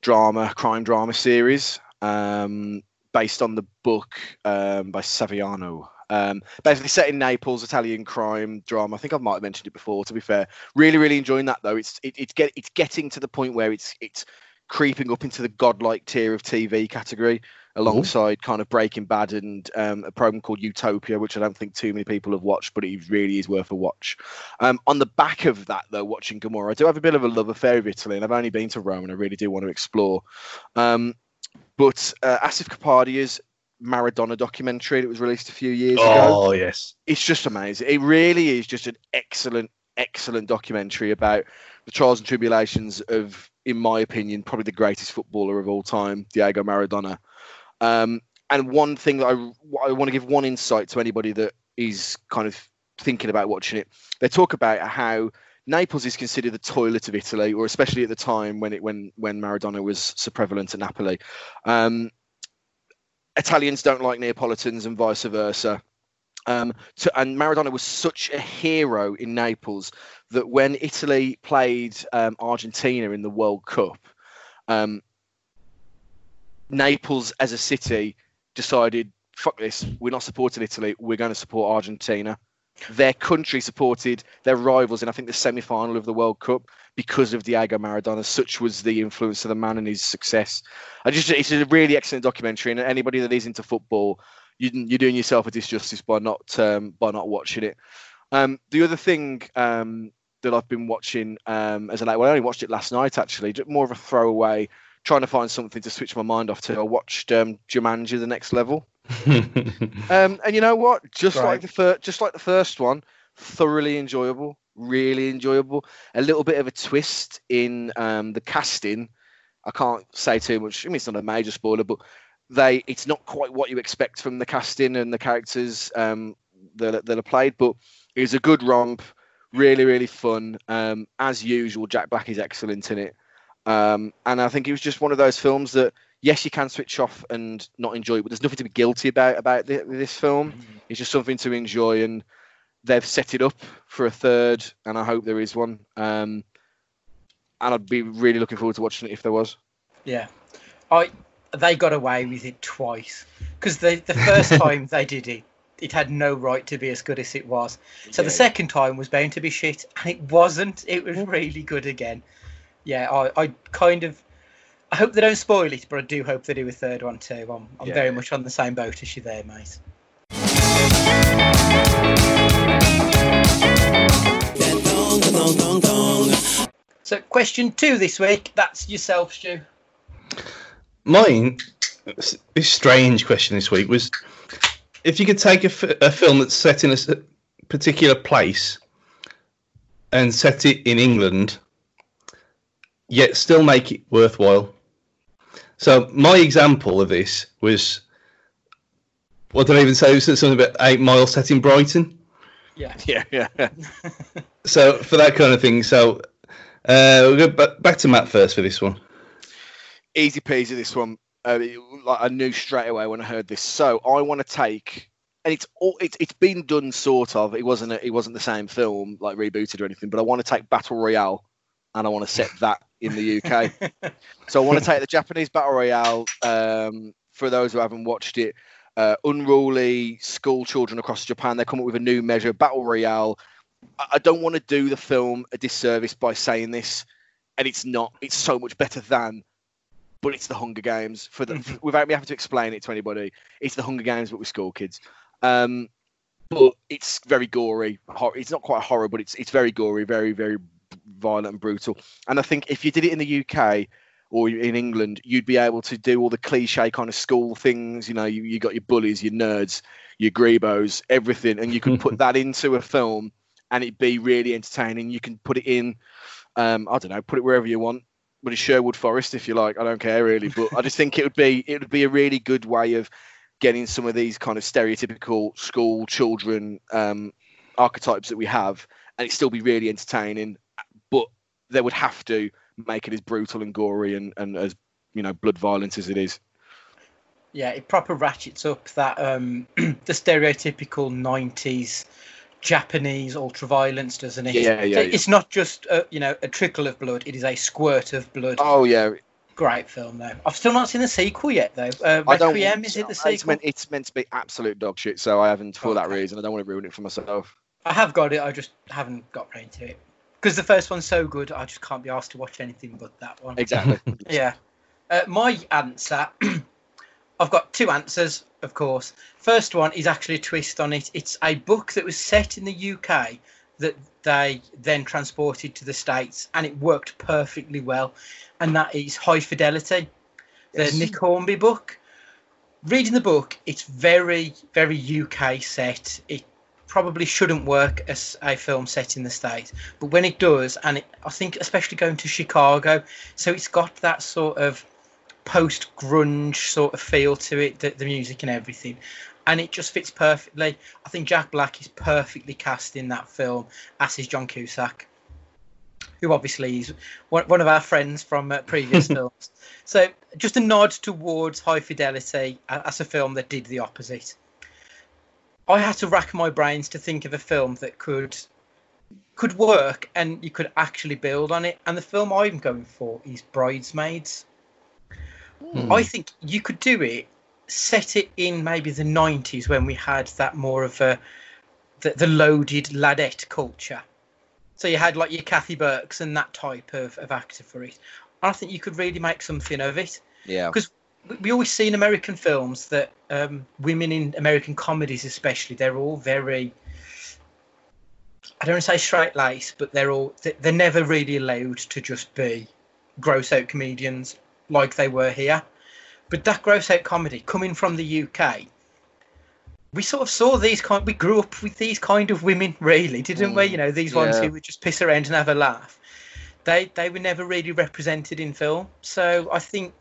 drama, crime drama series, um, based on the book um, by Saviano. Um, basically set in Naples, Italian crime drama. I think I might have mentioned it before. To be fair, really, really enjoying that though. It's it, it's get it's getting to the point where it's it's creeping up into the godlike tier of TV category alongside kind of Breaking Bad and um, a program called Utopia, which I don't think too many people have watched, but it really is worth a watch. Um, on the back of that, though, watching Gomorrah, I do have a bit of a love affair with Italy, and I've only been to Rome, and I really do want to explore. Um, but uh, Asif Kapadia's Maradona documentary that was released a few years ago Oh yes. it's just amazing. It really is just an excellent, excellent documentary about the trials and tribulations of, in my opinion, probably the greatest footballer of all time, Diego Maradona. Um, and one thing that I, I want to give one insight to anybody that is kind of thinking about watching it. They talk about how Naples is considered the toilet of Italy, or especially at the time when it when when Maradona was so prevalent at Napoli. Um, Italians don't like Neapolitans and vice versa. Um, to, and Maradona was such a hero in Naples that when Italy played um, Argentina in the World Cup, um, Naples as a city decided, fuck this, we're not supporting Italy, we're going to support Argentina. Their country supported their rivals in, I think, the semi final of the World Cup because of Diego Maradona. Such was the influence of the man and his success. I just, it's a really excellent documentary, and anybody that is into football, you, you're doing yourself a disjustice by not um, by not watching it. Um, the other thing um, that I've been watching um, as a late, well, I only watched it last night actually, just more of a throwaway, trying to find something to switch my mind off to. I watched um, Jumanji: The Next Level, um, and you know what? Just like the first, just like the first one, thoroughly enjoyable, really enjoyable. A little bit of a twist in um, the casting. I can't say too much. I mean, it's not a major spoiler, but they it's not quite what you expect from the casting and the characters um, that that are played. But it was a good romp, really really fun. Um, as usual, Jack Black is excellent in it, um, and I think it was just one of those films that yes, you can switch off and not enjoy it, but there's nothing to be guilty about about thi- this film. It's just something to enjoy, and they've set it up for a third, and I hope there is one. Um, and I'd be really looking forward to watching it if there was. Yeah, I they got away with it twice because the the first time they did it, it had no right to be as good as it was. So the second time was bound to be shit, and it wasn't. It was really good again. Yeah, I, I kind of. I hope they don't spoil it, but I do hope they do a third one too. I'm, I'm Yeah. very much on the same boat as you there, mate. So, question two this week. That's yourself, Stu. Mine, this strange question this week was if you could take a, f- a film that's set in a particular place and set it in England, yet still make it worthwhile. So my example of this was what did I even say? It was something about Eight Mile set in Brighton. Yeah. Yeah, yeah. So for that kind of thing, so uh, we'll go back, back to Matt first for this one. Easy peasy. This one. Uh, it- like I knew straight away when I heard this. So I want to take, and it's all it's it's been done sort of. It wasn't a, it wasn't the same film like rebooted or anything. But I want to take Battle Royale, and I want to set that in the UK. So I want to take the Japanese Battle Royale. Um, for those who haven't watched it, uh, unruly school children across Japan, they come up with a new measure, Battle Royale. I, I don't want to do the film a disservice by saying this, and it's not. It's so much better than but it's the Hunger Games for the without me having to explain it to anybody. It's the Hunger Games, but with school kids. Um, but it's very gory. It's not quite horror, but it's it's very gory, very very violent and brutal. And I think if you did it in the UK or in England, you'd be able to do all the cliche kind of school things. You know, you, you got your bullies, your nerds, your grebos, everything, and you can put that into a film and it'd be really entertaining. You can put it in, um, I don't know, put it wherever you want. But it's Sherwood Forest, if you like. I don't care really, but I just think it would be it would be a really good way of getting some of these kind of stereotypical school children um, archetypes that we have, and it still be really entertaining. But they would have to make it as brutal and gory and, and as you know blood violence as it is. Yeah, it proper ratchets up that um, the stereotypical '90s Japanese ultraviolence, doesn't it? Yeah, yeah, So yeah. It's not just a, you know a trickle of blood; it is a squirt of blood. Oh yeah, Great film, though. I've still not seen the sequel yet, though. Uh. Requiem is it the It's sequel? meant, it's meant to be absolute dog shit, so I haven't for that reason. I don't want to ruin it for myself. I have got it. I just haven't got round to it because the first one's so good. I just can't be asked to watch anything but that one. Exactly. Yeah. Uh, my answer, I've got two answers, of course. First one is actually a twist on it. It's a book that was set in the UK that they then transported to the States, and it worked perfectly well. And that is High Fidelity, the Yes. Nick Hornby book. Reading the book, it's very, very UK set. It probably shouldn't work as a film set in the States, but when it does, and it, I think especially going to Chicago, so it's got that sort of post grunge sort of feel to it, the, the music and everything, and it just fits perfectly. I think Jack Black is perfectly cast in that film, as is John Cusack, who obviously is one, of our friends from uh, previous films. So just a nod towards High Fidelity as a film that did the opposite. I had to rack my brains to think of a film that could could work and you could actually build on it. And the film I'm going for is Bridesmaids. Hmm. I think you could do it, set it in maybe the 90s when we had that more of a the, the loaded ladette culture. So you had like your Kathy Burkes and that type of, of actor for it. I think you could really make something of it yeah. Because we always see in American films that um, women in American comedies, especially, they're all very. I don't want to say straight laced, but they're all they- they're never really allowed to just be gross out comedians like they were here. But that gross out comedy coming from the UK, we sort of saw these kind. We grew up with these kind of women, really, didn't we? Mm, You know, these ones yeah. who would just piss around and have a laugh. They they were never really represented in film, so I think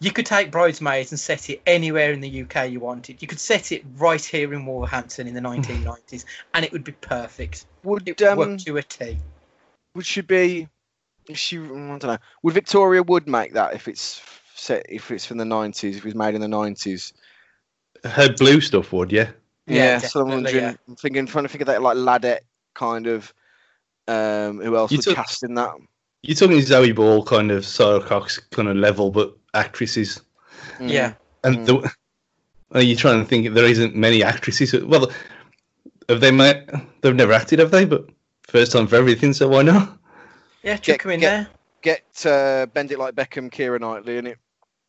you could take Bridesmaids and set it anywhere in the UK you wanted. You could set it right here in Wolverhampton in the 1990s, and it would be perfect. Would It um, work to a T. would she be? Is she? I don't know. Would Victoria Wood make that if it's set if it's from the nineties? If it was made in the nineties? Her blue stuff would, yeah. Yeah, so I'm wondering. yeah. I'm thinking, trying to think of that like ladette kind of. Um, who else You would took- cast in that? You're talking Zoe Ball kind of Sara Cox kind of level, but actresses. Mm. Yeah, And the, are you trying to think there isn't many actresses? Well, have they met? They've never acted, have they? But first time for everything, so why not? Yeah, Get- chuck them in get- there. Get uh, bend it like Beckham, Keira Knightley, in it.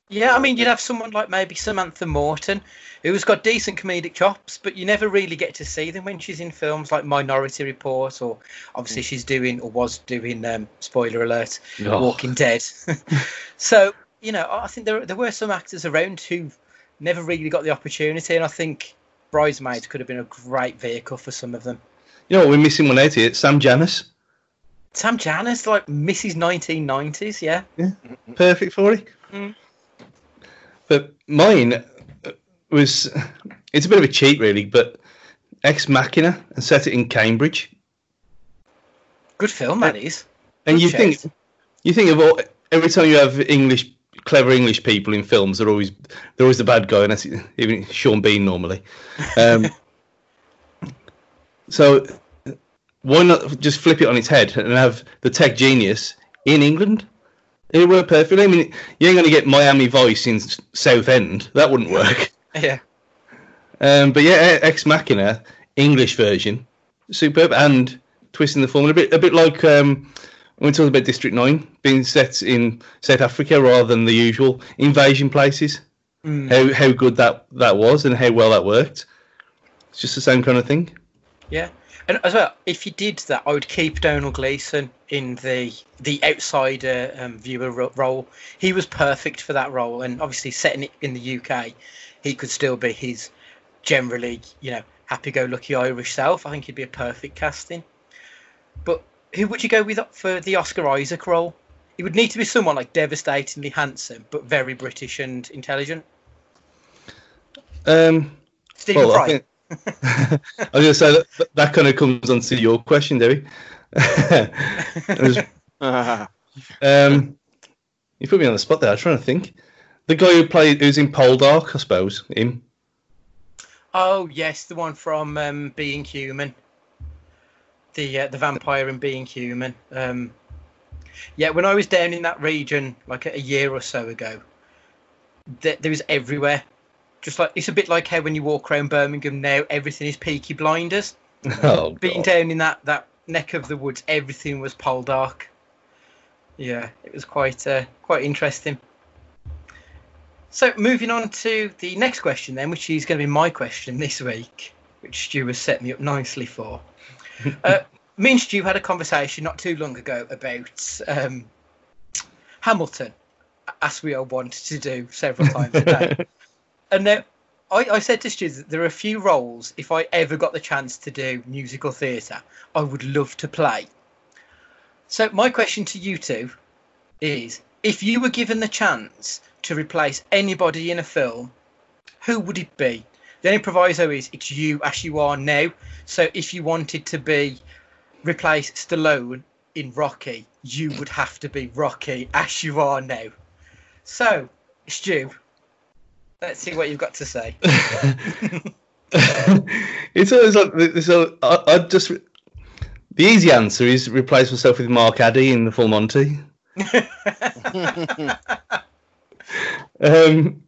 Yeah, I mean, you'd have someone like maybe Samantha Morton, who's got decent comedic chops, but you never really get to see them when she's in films like Minority Report, or obviously she's doing or was doing. Um, spoiler alert: Oh. Walking Dead. so you know, I think there there were some actors around who never really got the opportunity, and I think Bridesmaids could have been a great vehicle for some of them. You know what we're missing one out here? Sam Janus. Sam Janus, like Mrs. 1990s, yeah. Yeah, Perfect for it. Mm. But mine was, it's a bit of a cheat, really, but Ex Machina and set it in Cambridge. Good film, that is. And Good you think, you think of all, every time you have English, clever English people in films, they're always they're always the bad guy, and that's even Sean Bean normally. Um, so why not just flip it on its head and have the tech genius in England? It would work perfectly. I mean, you ain't going to get Miami Vice in S- Southend. That wouldn't work. Yeah. Um, but yeah, Ex Machina English version, superb, and twisting the formula a bit, a bit like um, when we talked about District Nine being set in South Africa rather than the usual invasion places, Mm. how how good that that was and how well that worked. It's just the same kind of thing. Yeah, and as well, if you did that, I would keep Domhnall Gleeson in the the outsider um, viewer role. He was perfect for that role, and obviously setting it in the UK, he could still be his generally, you know, happy-go-lucky Irish self. I think he'd be a perfect casting. But who would you go with for the Oscar Isaac role? It would need to be someone like devastatingly handsome, but very British and intelligent. Um, Stephen well, Fry. I was going to say that that kind of comes on to your question, Debbie. um, you put me on the spot there. I was trying to think. The guy who played, who's in Poldark, I suppose, him. Oh yes, the one from um, Being Human. The uh, the vampire in Being Human. Um, yeah, when I was down in that region like a, year or so ago, there, there was everywhere. Just like it's a bit like how when you walk around Birmingham now, everything is Peaky Blinders. Oh, Being God. down in that that neck of the woods, everything was Poldark. Yeah, it was quite uh, quite interesting. So moving on to the next question then, which is going to be my question this week, which Stu has set me up nicely for. uh, me and Stu had a conversation not too long ago about um, Hamilton, as we all want to do several times a day. And now I, I said to Stu that there are a few roles, if I ever got the chance to do musical theatre, I would love to play. So, my question to you two is if you were given the chance to replace anybody in a film, who would it be? The only proviso is it's you as you are now. So, if you wanted to be replace Stallone in Rocky, you would have to be Rocky as you are now. So, Stu, let's see what you've got to say. it's always like this. I, I just the easy answer is replace myself with Mark Addy in the Full Monty. Um,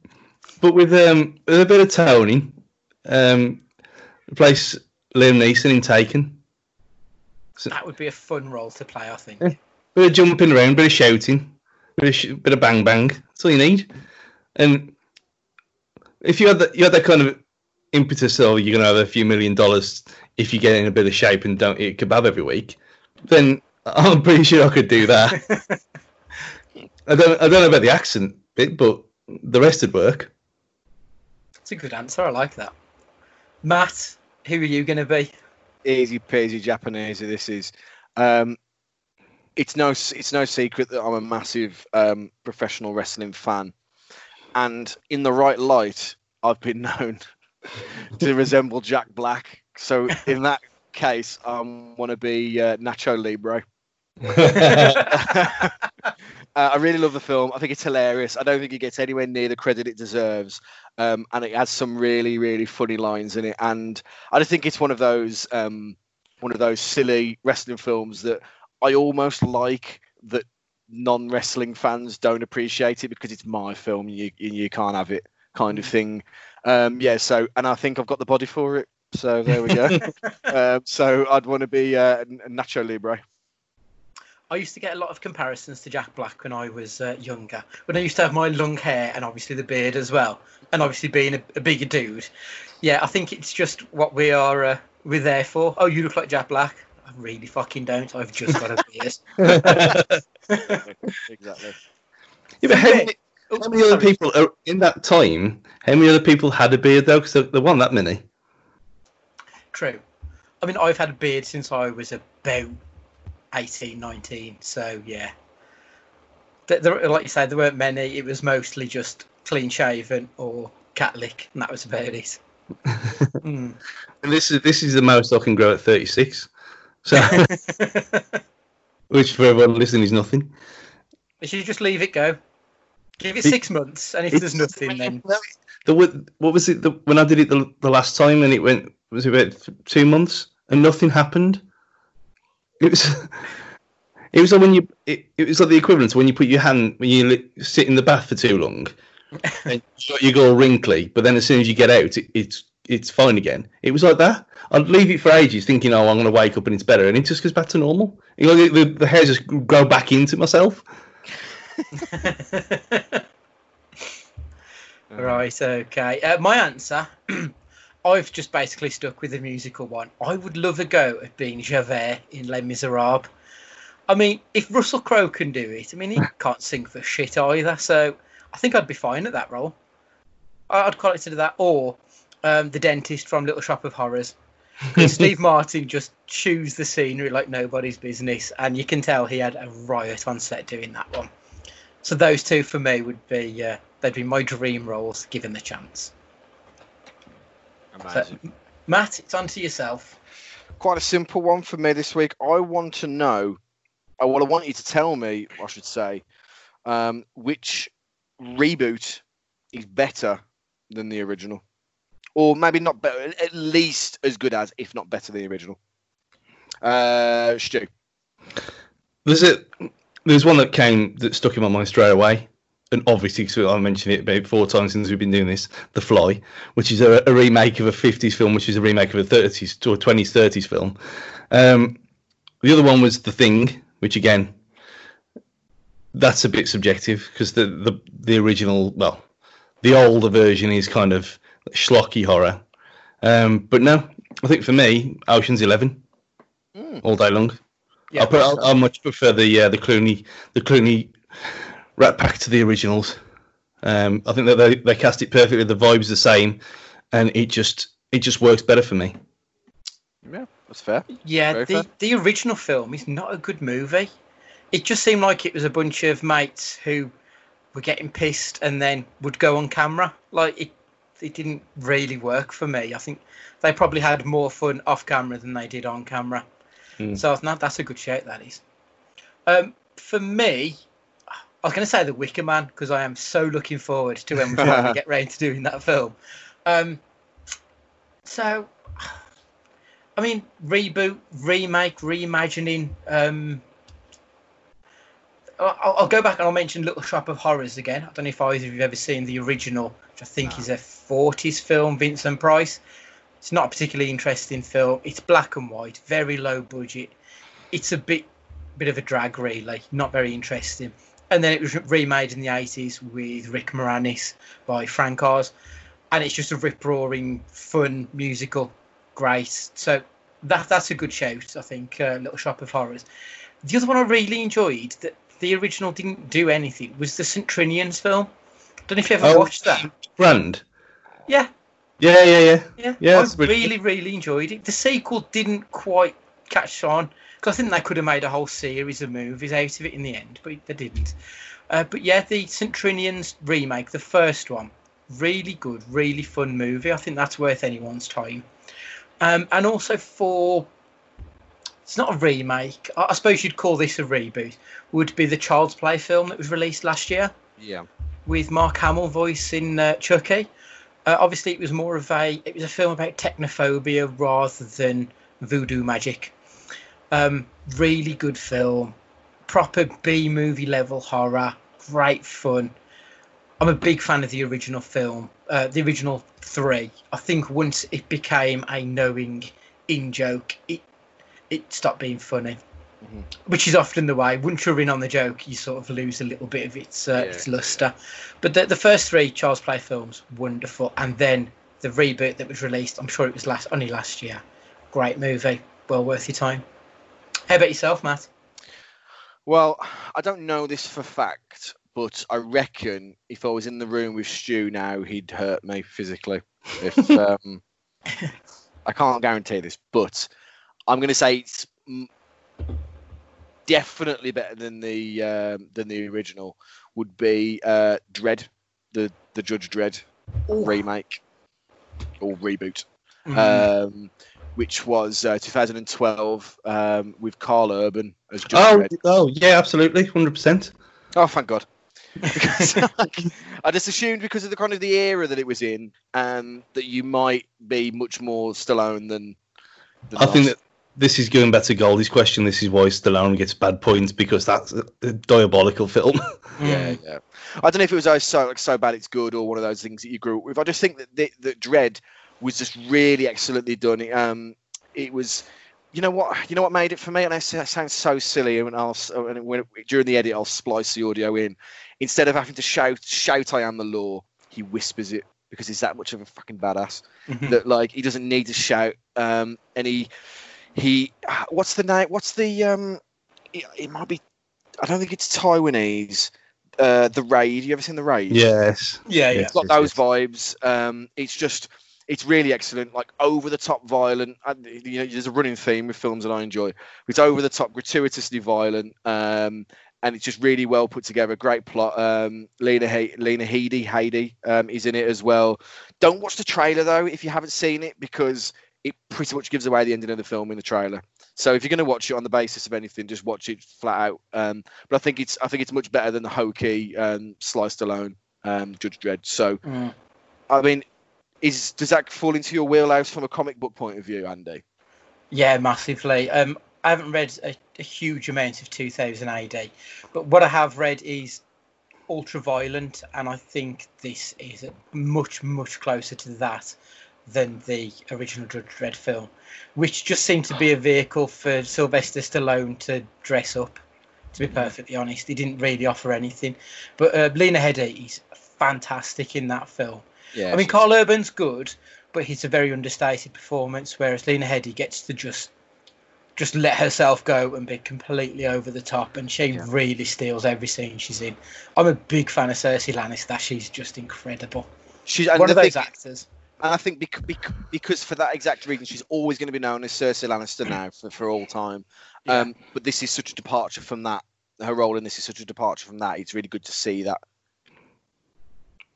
but with um, with a bit of Tony, um, replace Liam Neeson in Taken. that would be a fun role to play, I think. Yeah. Bit of jumping around, bit of shouting, bit of, sh- bit of bang bang. That's all you need. And if you had that, you had that kind of impetus, oh, you're going to have a few million dollars if you get in a bit of shape and don't eat kebab every week, then I'm pretty sure I could do that. I don't, I don't know about the accent bit, but the rest would work. It's a good answer. I like that. Matt, who are you going to be? easy peasy Japanese. This is. Um, it's no it's no secret that I'm a massive um, professional wrestling fan, and in the right light, I've been known to resemble Jack Black. So in that case, I want to be uh, Nacho Libre. uh, I really love the film. I think it's hilarious. I don't think it gets anywhere near the credit it deserves, um, and it has some really, really funny lines in it. And I just think it's one of those, um, one of those silly wrestling films that I almost like that non-wrestling fans don't appreciate it because it's my film. You you can't have it, kind of thing. Um, yeah. So, and I think I've got the body for it. So there we go. um, so I'd want to be uh, Nacho Libre. I used to get a lot of comparisons to Jack Black when I was uh, younger. When I used to have my long hair and obviously the beard as well, and obviously being a, a bigger dude. Yeah, I think it's just what we are. Uh, we're there for. Oh, you look like Jack Black. I really fucking don't. I've just got a beard. exactly. Yeah, but how Okay. many, Oh, how many other people are, in that time? How many other people had a beard though? Because there, there weren't that many. True. I mean, I've had a beard since I was about 18, 19. So yeah, there, there, like you said, there weren't many. It was mostly just clean shaven or cat lick, and that was about it. Mm. And this is this is the most I can grow at 36. So, which for everyone listening is nothing. Should you should just leave it go. Give it It- six months, and if there's nothing, then The, what was it the, when I did it the, the last time and it went was it about two months and nothing happened. It was it was like when you it, it was like the equivalent to when you put your hand when you sit in the bath for too long and you go- all wrinkly, but then as soon as you get out, it, it's it's fine again. It was like that. I'd leave it for ages, thinking, "Oh, I'm going to wake up and it's better," and it just goes back to normal. You know, the, the hair just grow back into myself. right. Okay. Uh, my answer. I've just basically stuck with the musical one. I would love a go at being Javert in Les Miserables. I mean, if Russell Crowe can do it, I mean, he can't sing for shit either. So I think I'd be fine at that role. I'd quite to that. Or um, the dentist from Little Shop of Horrors. Steve Martin just chews the scenery like nobody's business, and you can tell he had a riot on set doing that one. So those two for me would be uh, they'd be my dream roles given the chance. So, Matt, it's on to yourself. Quite a simple one for me this week. I want to know, or well, I want you to tell me, I should say, um, which reboot is better than the original, or maybe not better, at least as good as, if not better than the original. Uh, Stu. There's a there's one that came that stuck in my mind straight away, and obviously because I mentioned it about four times since we've been doing this, The Fly, which is a, a remake of a 50s film, which is a remake of a 30s or 20s 30s film. Um, the other one was The Thing, which again, that's a bit subjective because the, the the original, well, the older version is kind of schlocky horror. Um, but no, I think for me, Ocean's Eleven, Mm. all day long. Yeah, I, put, I, I much prefer the uh, the Clooney the Clooney Rat Pack to the originals. Um, I think that they, they cast it perfectly. The vibe's the same, and it just it just works better for me. Yeah, that's fair. Yeah, Very the, fair. the original film is not a good movie. It just seemed like it was a bunch of mates who were getting pissed and then would go on camera. Like it, it didn't really work for me. I think they probably had more fun off camera than they did on camera. Hmm. So I that's a good shout. That is. Um, for me, I was going to say The Wicker Man because I am so looking forward to when we finally get round to doing that film. Um, so, I mean, reboot, remake, reimagining. Um, I'll, I'll go back and I'll mention Little Shop of Horrors again. I don't know if either of you have ever seen the original, which I think is a 40s film, Vincent Price. It's not a particularly interesting film. It's black and white, very low budget. It's a bit, bit of a drag, really. Not very interesting. And then it was remade in the 80s with Rick Moranis by Frank Oz, and it's just a rip roaring, fun musical. Great. So that that's a good shout, I think. Uh, Little Shop of Horrors. The other one I really enjoyed that the original didn't do anything was the St. Trinian's film. Don't know if you ever Oh. watched that. Grand. Yeah, Yeah, yeah, yeah. yeah, Yeah, I it's really really, really enjoyed it. The sequel didn't quite catch on because I think they could have made a whole series of movies out of it in the end, but they didn't. Uh, but yeah, the St. Trinian's remake, the first one, really good, really fun movie. I think that's worth anyone's time. Um, and also for it's not a remake. I, I suppose you'd call this a reboot. Would be the Child's Play film that was released last year Yeah. with Mark Hamill voicing uh, Chucky. Uh, obviously, it was more of a it was a film about technophobia rather than voodoo magic. Um, really good film, proper B movie level horror, great fun. I'm a big fan of the original film, uh, the original three. I think once it became a knowing in joke, it it stopped being funny, Mhm. which is often the way. Once you're in on the joke, you sort of lose a little bit of its uh, Yeah, its luster. But the, the first three Child's Play films, wonderful, and then the reboot that was released. I'm sure it was last only last year. Great movie, well worth your time. How about yourself, Matt? Well, I don't know this for fact, but I reckon if I was in the room with Stu now, he'd hurt me physically. If um, I can't guarantee this, but I'm going to say it's definitely better than the um, than the original. Would be uh, Dredd, the the Judge Dredd remake or reboot Mhm. um, which was uh, 2012 um, with Karl Urban as Judge Oh, Dredd. oh, yeah, absolutely, hundred percent. Oh, thank God. Because, like, I just assumed because of the kind of the era that it was in, um, that you might be much more Stallone than. than I think that this is going back to Goldie's question. This is why Stallone gets bad points because that's a, a diabolical film. Yeah, Mm. yeah. I don't know if it was oh, so like so bad it's good or one of those things that you grew up with. I just think that the, that Dredd was just really excellently done. It, um, it was, you know what, you know what made it for me, and it sounds so silly. And I'll and when, during the edit, I'll splice the audio in. Instead of having to shout, shout, "I am the law," he whispers it because he's that much of a fucking badass Mhm. that like he doesn't need to shout. Um, and he he, what's the name? What's the um? It, it might be. I don't think it's Taiwanese. Uh, the raid. You ever seen the raid? Yes. Yeah, yeah. It's got those vibes. Um, it's just, it's really excellent. Like over the top violent. And, you know, there's a running theme with films that I enjoy. It's over the top, gratuitously violent. Um, and it's just really well put together. Great plot. Um, Lena he- Lena Headey Headey um, is in it as well. Don't watch the trailer though if you haven't seen it because it pretty much gives away the ending of the film in the trailer. So if you're going to watch it on the basis of anything, just watch it flat out. Um, but I think it's I think it's much better than the hokey um, Sly Stallone um, Judge Dredd. So Mm. I mean, is does that fall into your wheelhouse from a comic book point of view, Andy? Yeah, massively. Um, I haven't read a, a huge amount of 2000 AD, but what I have read is ultra violent, and I think this is much, much closer to that than the original Judge Dredd film, which just seemed to be a vehicle for Sylvester Stallone to dress up. To be perfectly honest, he didn't really offer anything. But uh, Lena Headey is fantastic in that film. Yeah. I mean, Karl Urban's good, but he's a very understated performance. Whereas Lena Headey gets to just just let herself go and be completely over the top, and she Yeah. really steals every scene she's in. I'm a big fan of Cersei Lannister. She's just incredible. she's One of those thing- actors. And I think bec- bec- because for that exact reason, she's always going to be known as Cersei Lannister now for, for all time. Yeah. Um, but this is such a departure from that. Her role in this is such a departure from that. It's really good to see that.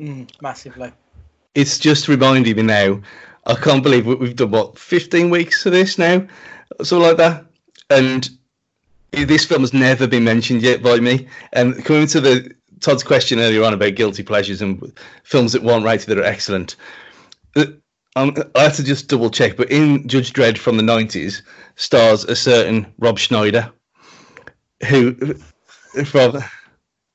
Mm, massively. It's just reminding me now. I can't believe we- we've done what 15 weeks of this now, something like that. And this film has never been mentioned yet by me. And coming to the Todd's question earlier on about guilty pleasures and films that weren't rated that are excellent, um, I had to just double check. But in Judge Dredd from the 90s stars a certain Rob Schneider, who from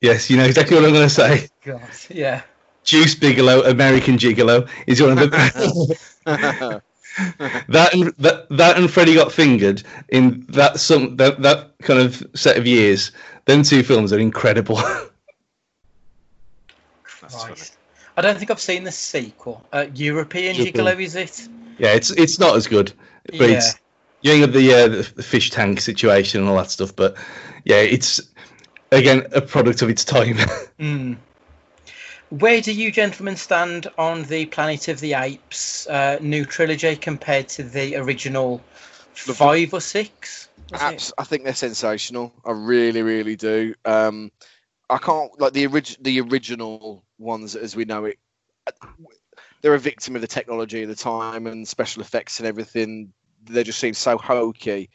yes, you know exactly what I'm going to say. God, yeah. Deuce Bigalow, American Gigolo, is one of the that and that, that and Freddie got fingered in that some that, that kind of set of years. Them two films are incredible. That's funny. Christ. I don't think I've seen the sequel. Uh, European European. Gigolo, is it? yeah, it's it's not as good, but Yeah. it's you ain't got the, uh, the the fish tank situation and all that stuff. But yeah, it's again a product of its time. Mm. Where do you gentlemen stand on the Planet of the Apes uh, new trilogy compared to the original five or six? was? Abs- I think they're sensational. I really, really do. Um, I can't like the orig- the original ones as we know it. They're a victim of the technology of the time and special effects and everything. They just seem so hokey.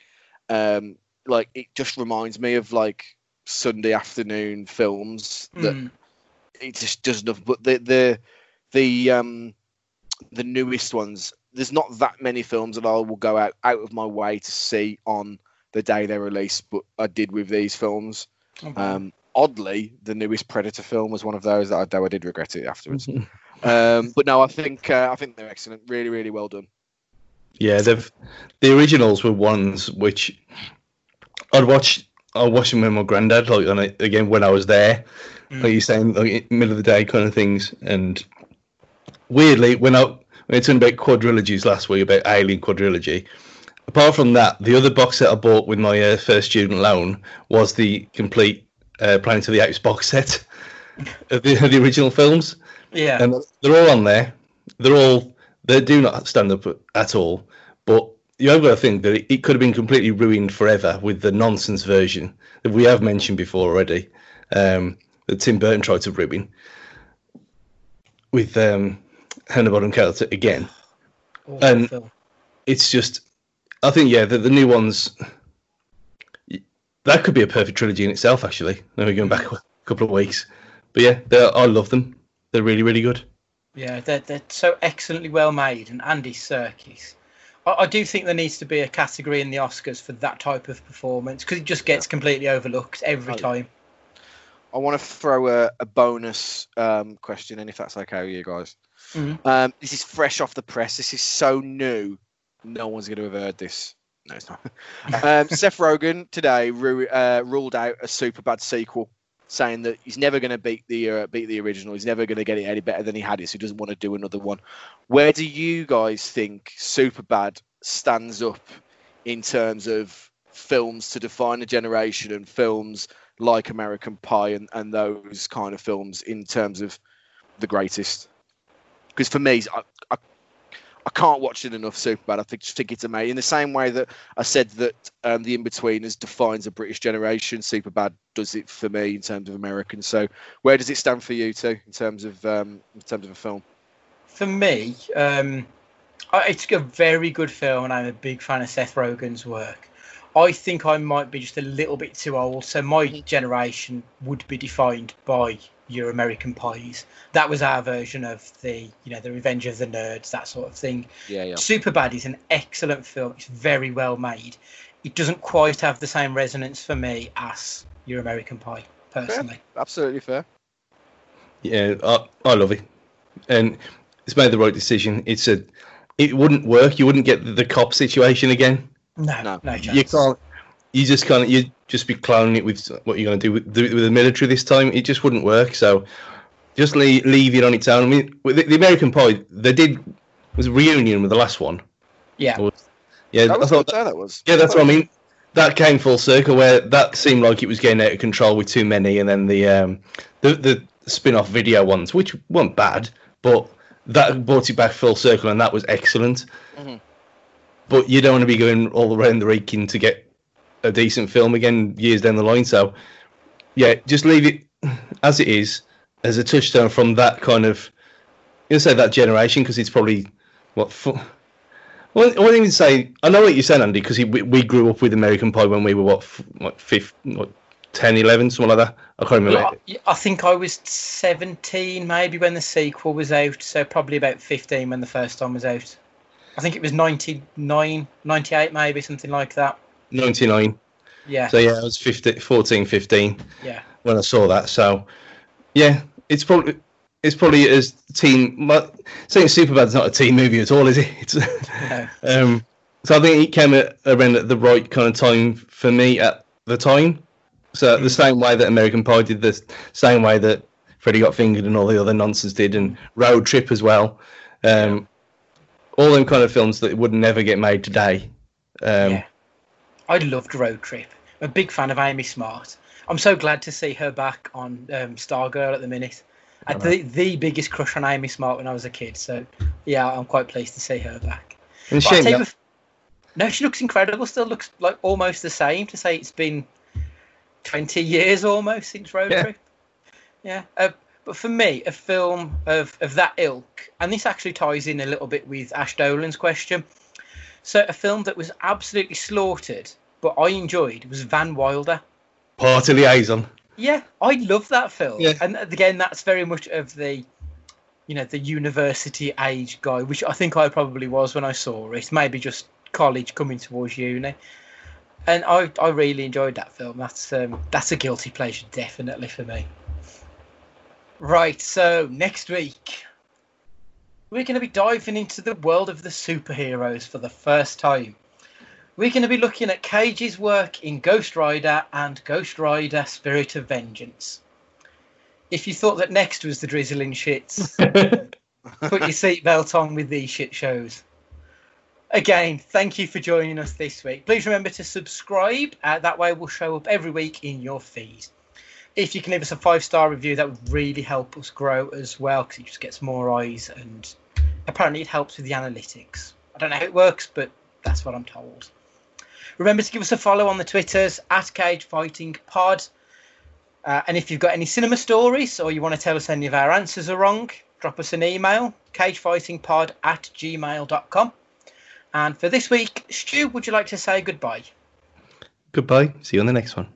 Um, like it just reminds me of like Sunday afternoon films that Mm. it just does nothing. But the the the um the newest ones, there's not that many films that I will go out out of my way to see on the day they're released. But I did with these films. Okay. Um, oddly, the newest Predator film was one of those that I though I did regret it afterwards. um, but no, I think uh, I think they're excellent. Really, really well done. Yeah, they've the originals were ones which I'd watch. I watched them with my granddad, like on it again when I was there. Mm. Like you're saying, like middle of the day kind of things. And weirdly, when I when I talking about quadrilogies last week about Alien quadrilogy, apart from that, the other box set I bought with my uh, first student loan was the complete uh, Planet of the Apes box set of the, the original films yeah. and they're all on there. They're all they do not stand up at all. But you have got to think that it, it could have been completely ruined forever with the nonsense version that we have mentioned before already. Um, that Tim Burton tried to ruin with um, Helena Bonham Carter again. Awful and-. It's just, I think, yeah, the, the new ones. That could be a perfect trilogy in itself, actually. Now we're going back a couple of weeks, but yeah, I love them. They're really, really good. Yeah, they're, they're so excellently well made. And Andy Serkis. I, I do think there needs to be a category in the Oscars for that type of performance because it just gets completely overlooked every time. I want to throw a, a bonus um, question in, if that's okay with you guys. Mhm. Um, this is fresh off the press. This is so new. No one's going to have heard this. No, it's not. um, Seth Rogen today ru- uh, ruled out a Superbad sequel, saying that he's never going to beat the uh, beat the original. He's never going to get it any better than he had it, so he doesn't want to do another one. Where do you guys think Superbad stands up in terms of films to define a generation and films like American Pie and, and those kind of films in terms of the greatest? Because for me, I, I I can't watch it enough. Superbad. I think just think it's amazing. In the same way that I said that um, the Inbetweeners defines a British generation, Superbad does it for me in terms of American. So where does it stand for you two in terms of um, in terms of a film? For me, um, it's a very good film, and I'm a big fan of Seth Rogen's work. I think I might be just a little bit too old, so my generation would be defined by your American Pies. That was our version of the, you know, the Revenge of the Nerds, that sort of thing. Yeah, yeah. Superbad is an excellent film. It's very well made. It doesn't quite have the same resonance for me as your American Pie, personally. Absolutely fair. Yeah, I, I love it, and it's made the right decision. It's a, it wouldn't work. You wouldn't get the, the cop situation again. No, No. no, You can't. You just can't. You just be clowning it with what you're going to do with, do it with the military this time. It just wouldn't work. So just leave, leave it on its own. I mean, the, the American Pie, they did was a reunion with the last one. Yeah. Or- yeah, That I thought. good, that was. Yeah, that's what I mean. That came full circle where that seemed like it was getting out of control with too many, and then the um, the the spin-off video ones, which weren't bad, but that brought it back full circle, and that was excellent. Mhm. But you don't want to be going all around the raking to get a decent film again years down the line. So, yeah, just leave it as it is, as a touchstone from that kind of, you know, say that generation, because it's probably what. Well, I wouldn't even say. I know what you're saying, Andy, because we, we grew up with American Pie when we were what, f- fifth, what, 10, 11, something like that. I can't remember. Well, I, think I was 17 maybe when the sequel was out, so probably about 15 when the first time was out. I think it was 99, 98 maybe, something like that. 99. Yeah, So yeah, I was 15, 14, 15 yeah. when I saw that. So yeah, it's probably it's probably as teen. Saying Superbad's not a teen movie at all, is it? It's, No. um, so I think it came at, around at the right kind of time for me at the time. So the same way that American Pie did, the same way that Freddy got fingered and all the other nonsense did, and Road Trip as well. Um, all them kind of films that would never get made today. Um, yeah. I loved Road Trip. I'm a big fan of Amy Smart. I'm so glad to see her back on um, Stargirl at the minute. I had the, the biggest crush on Amy Smart when I was a kid, so yeah, I'm quite pleased to see her back. But shame tell you that- if- no, she looks incredible. Still looks like almost the same. To say it's been twenty years almost since Road Yeah. Trip. Yeah, uh, but for me, a film of of that ilk, and this actually ties in a little bit with Ash Dolan's question. So, a film that was absolutely slaughtered, but I enjoyed was Van Wilder. Part Party liaison. Yeah, I love that film. Yeah. And again, that's very much of the, you know, the university age guy, which I think I probably was when I saw it. Maybe just college coming towards uni. And I, I really enjoyed that film. That's um, that's a guilty pleasure, definitely for me. Right, so next week we're going to be diving into the world of the superheroes for the first time. We're going to be looking at Cage's work in Ghost Rider and Ghost Rider Spirit of Vengeance. If you thought that next was the drizzling shits, put your seatbelt on with these shit shows. Again, thank you for joining us this week. Please remember to subscribe. Uh, that way, we'll show up every week in your feed. If you can leave us a five star review, that would really help us grow as well because it just gets more eyes and apparently it helps with the analytics. I don't know how it works, but that's what I'm told. Remember to give us a follow on the Twitters at Cage Fighting Pod. Uh, and if you've got any cinema stories or you want to tell us any of our answers are wrong, drop us an email cagefightingpod at gmail.com. And for this week, Stu, would you like to say goodbye? Goodbye. See you on the next one.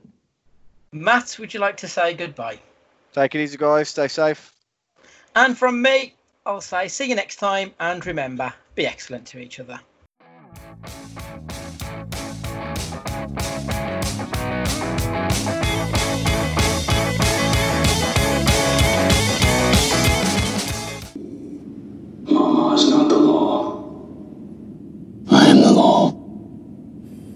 Matt, would you like to say goodbye? Take it easy, guys. Stay safe. And from me, I'll say see you next time and remember, be excellent to each other. Mama's not the law. I am the law.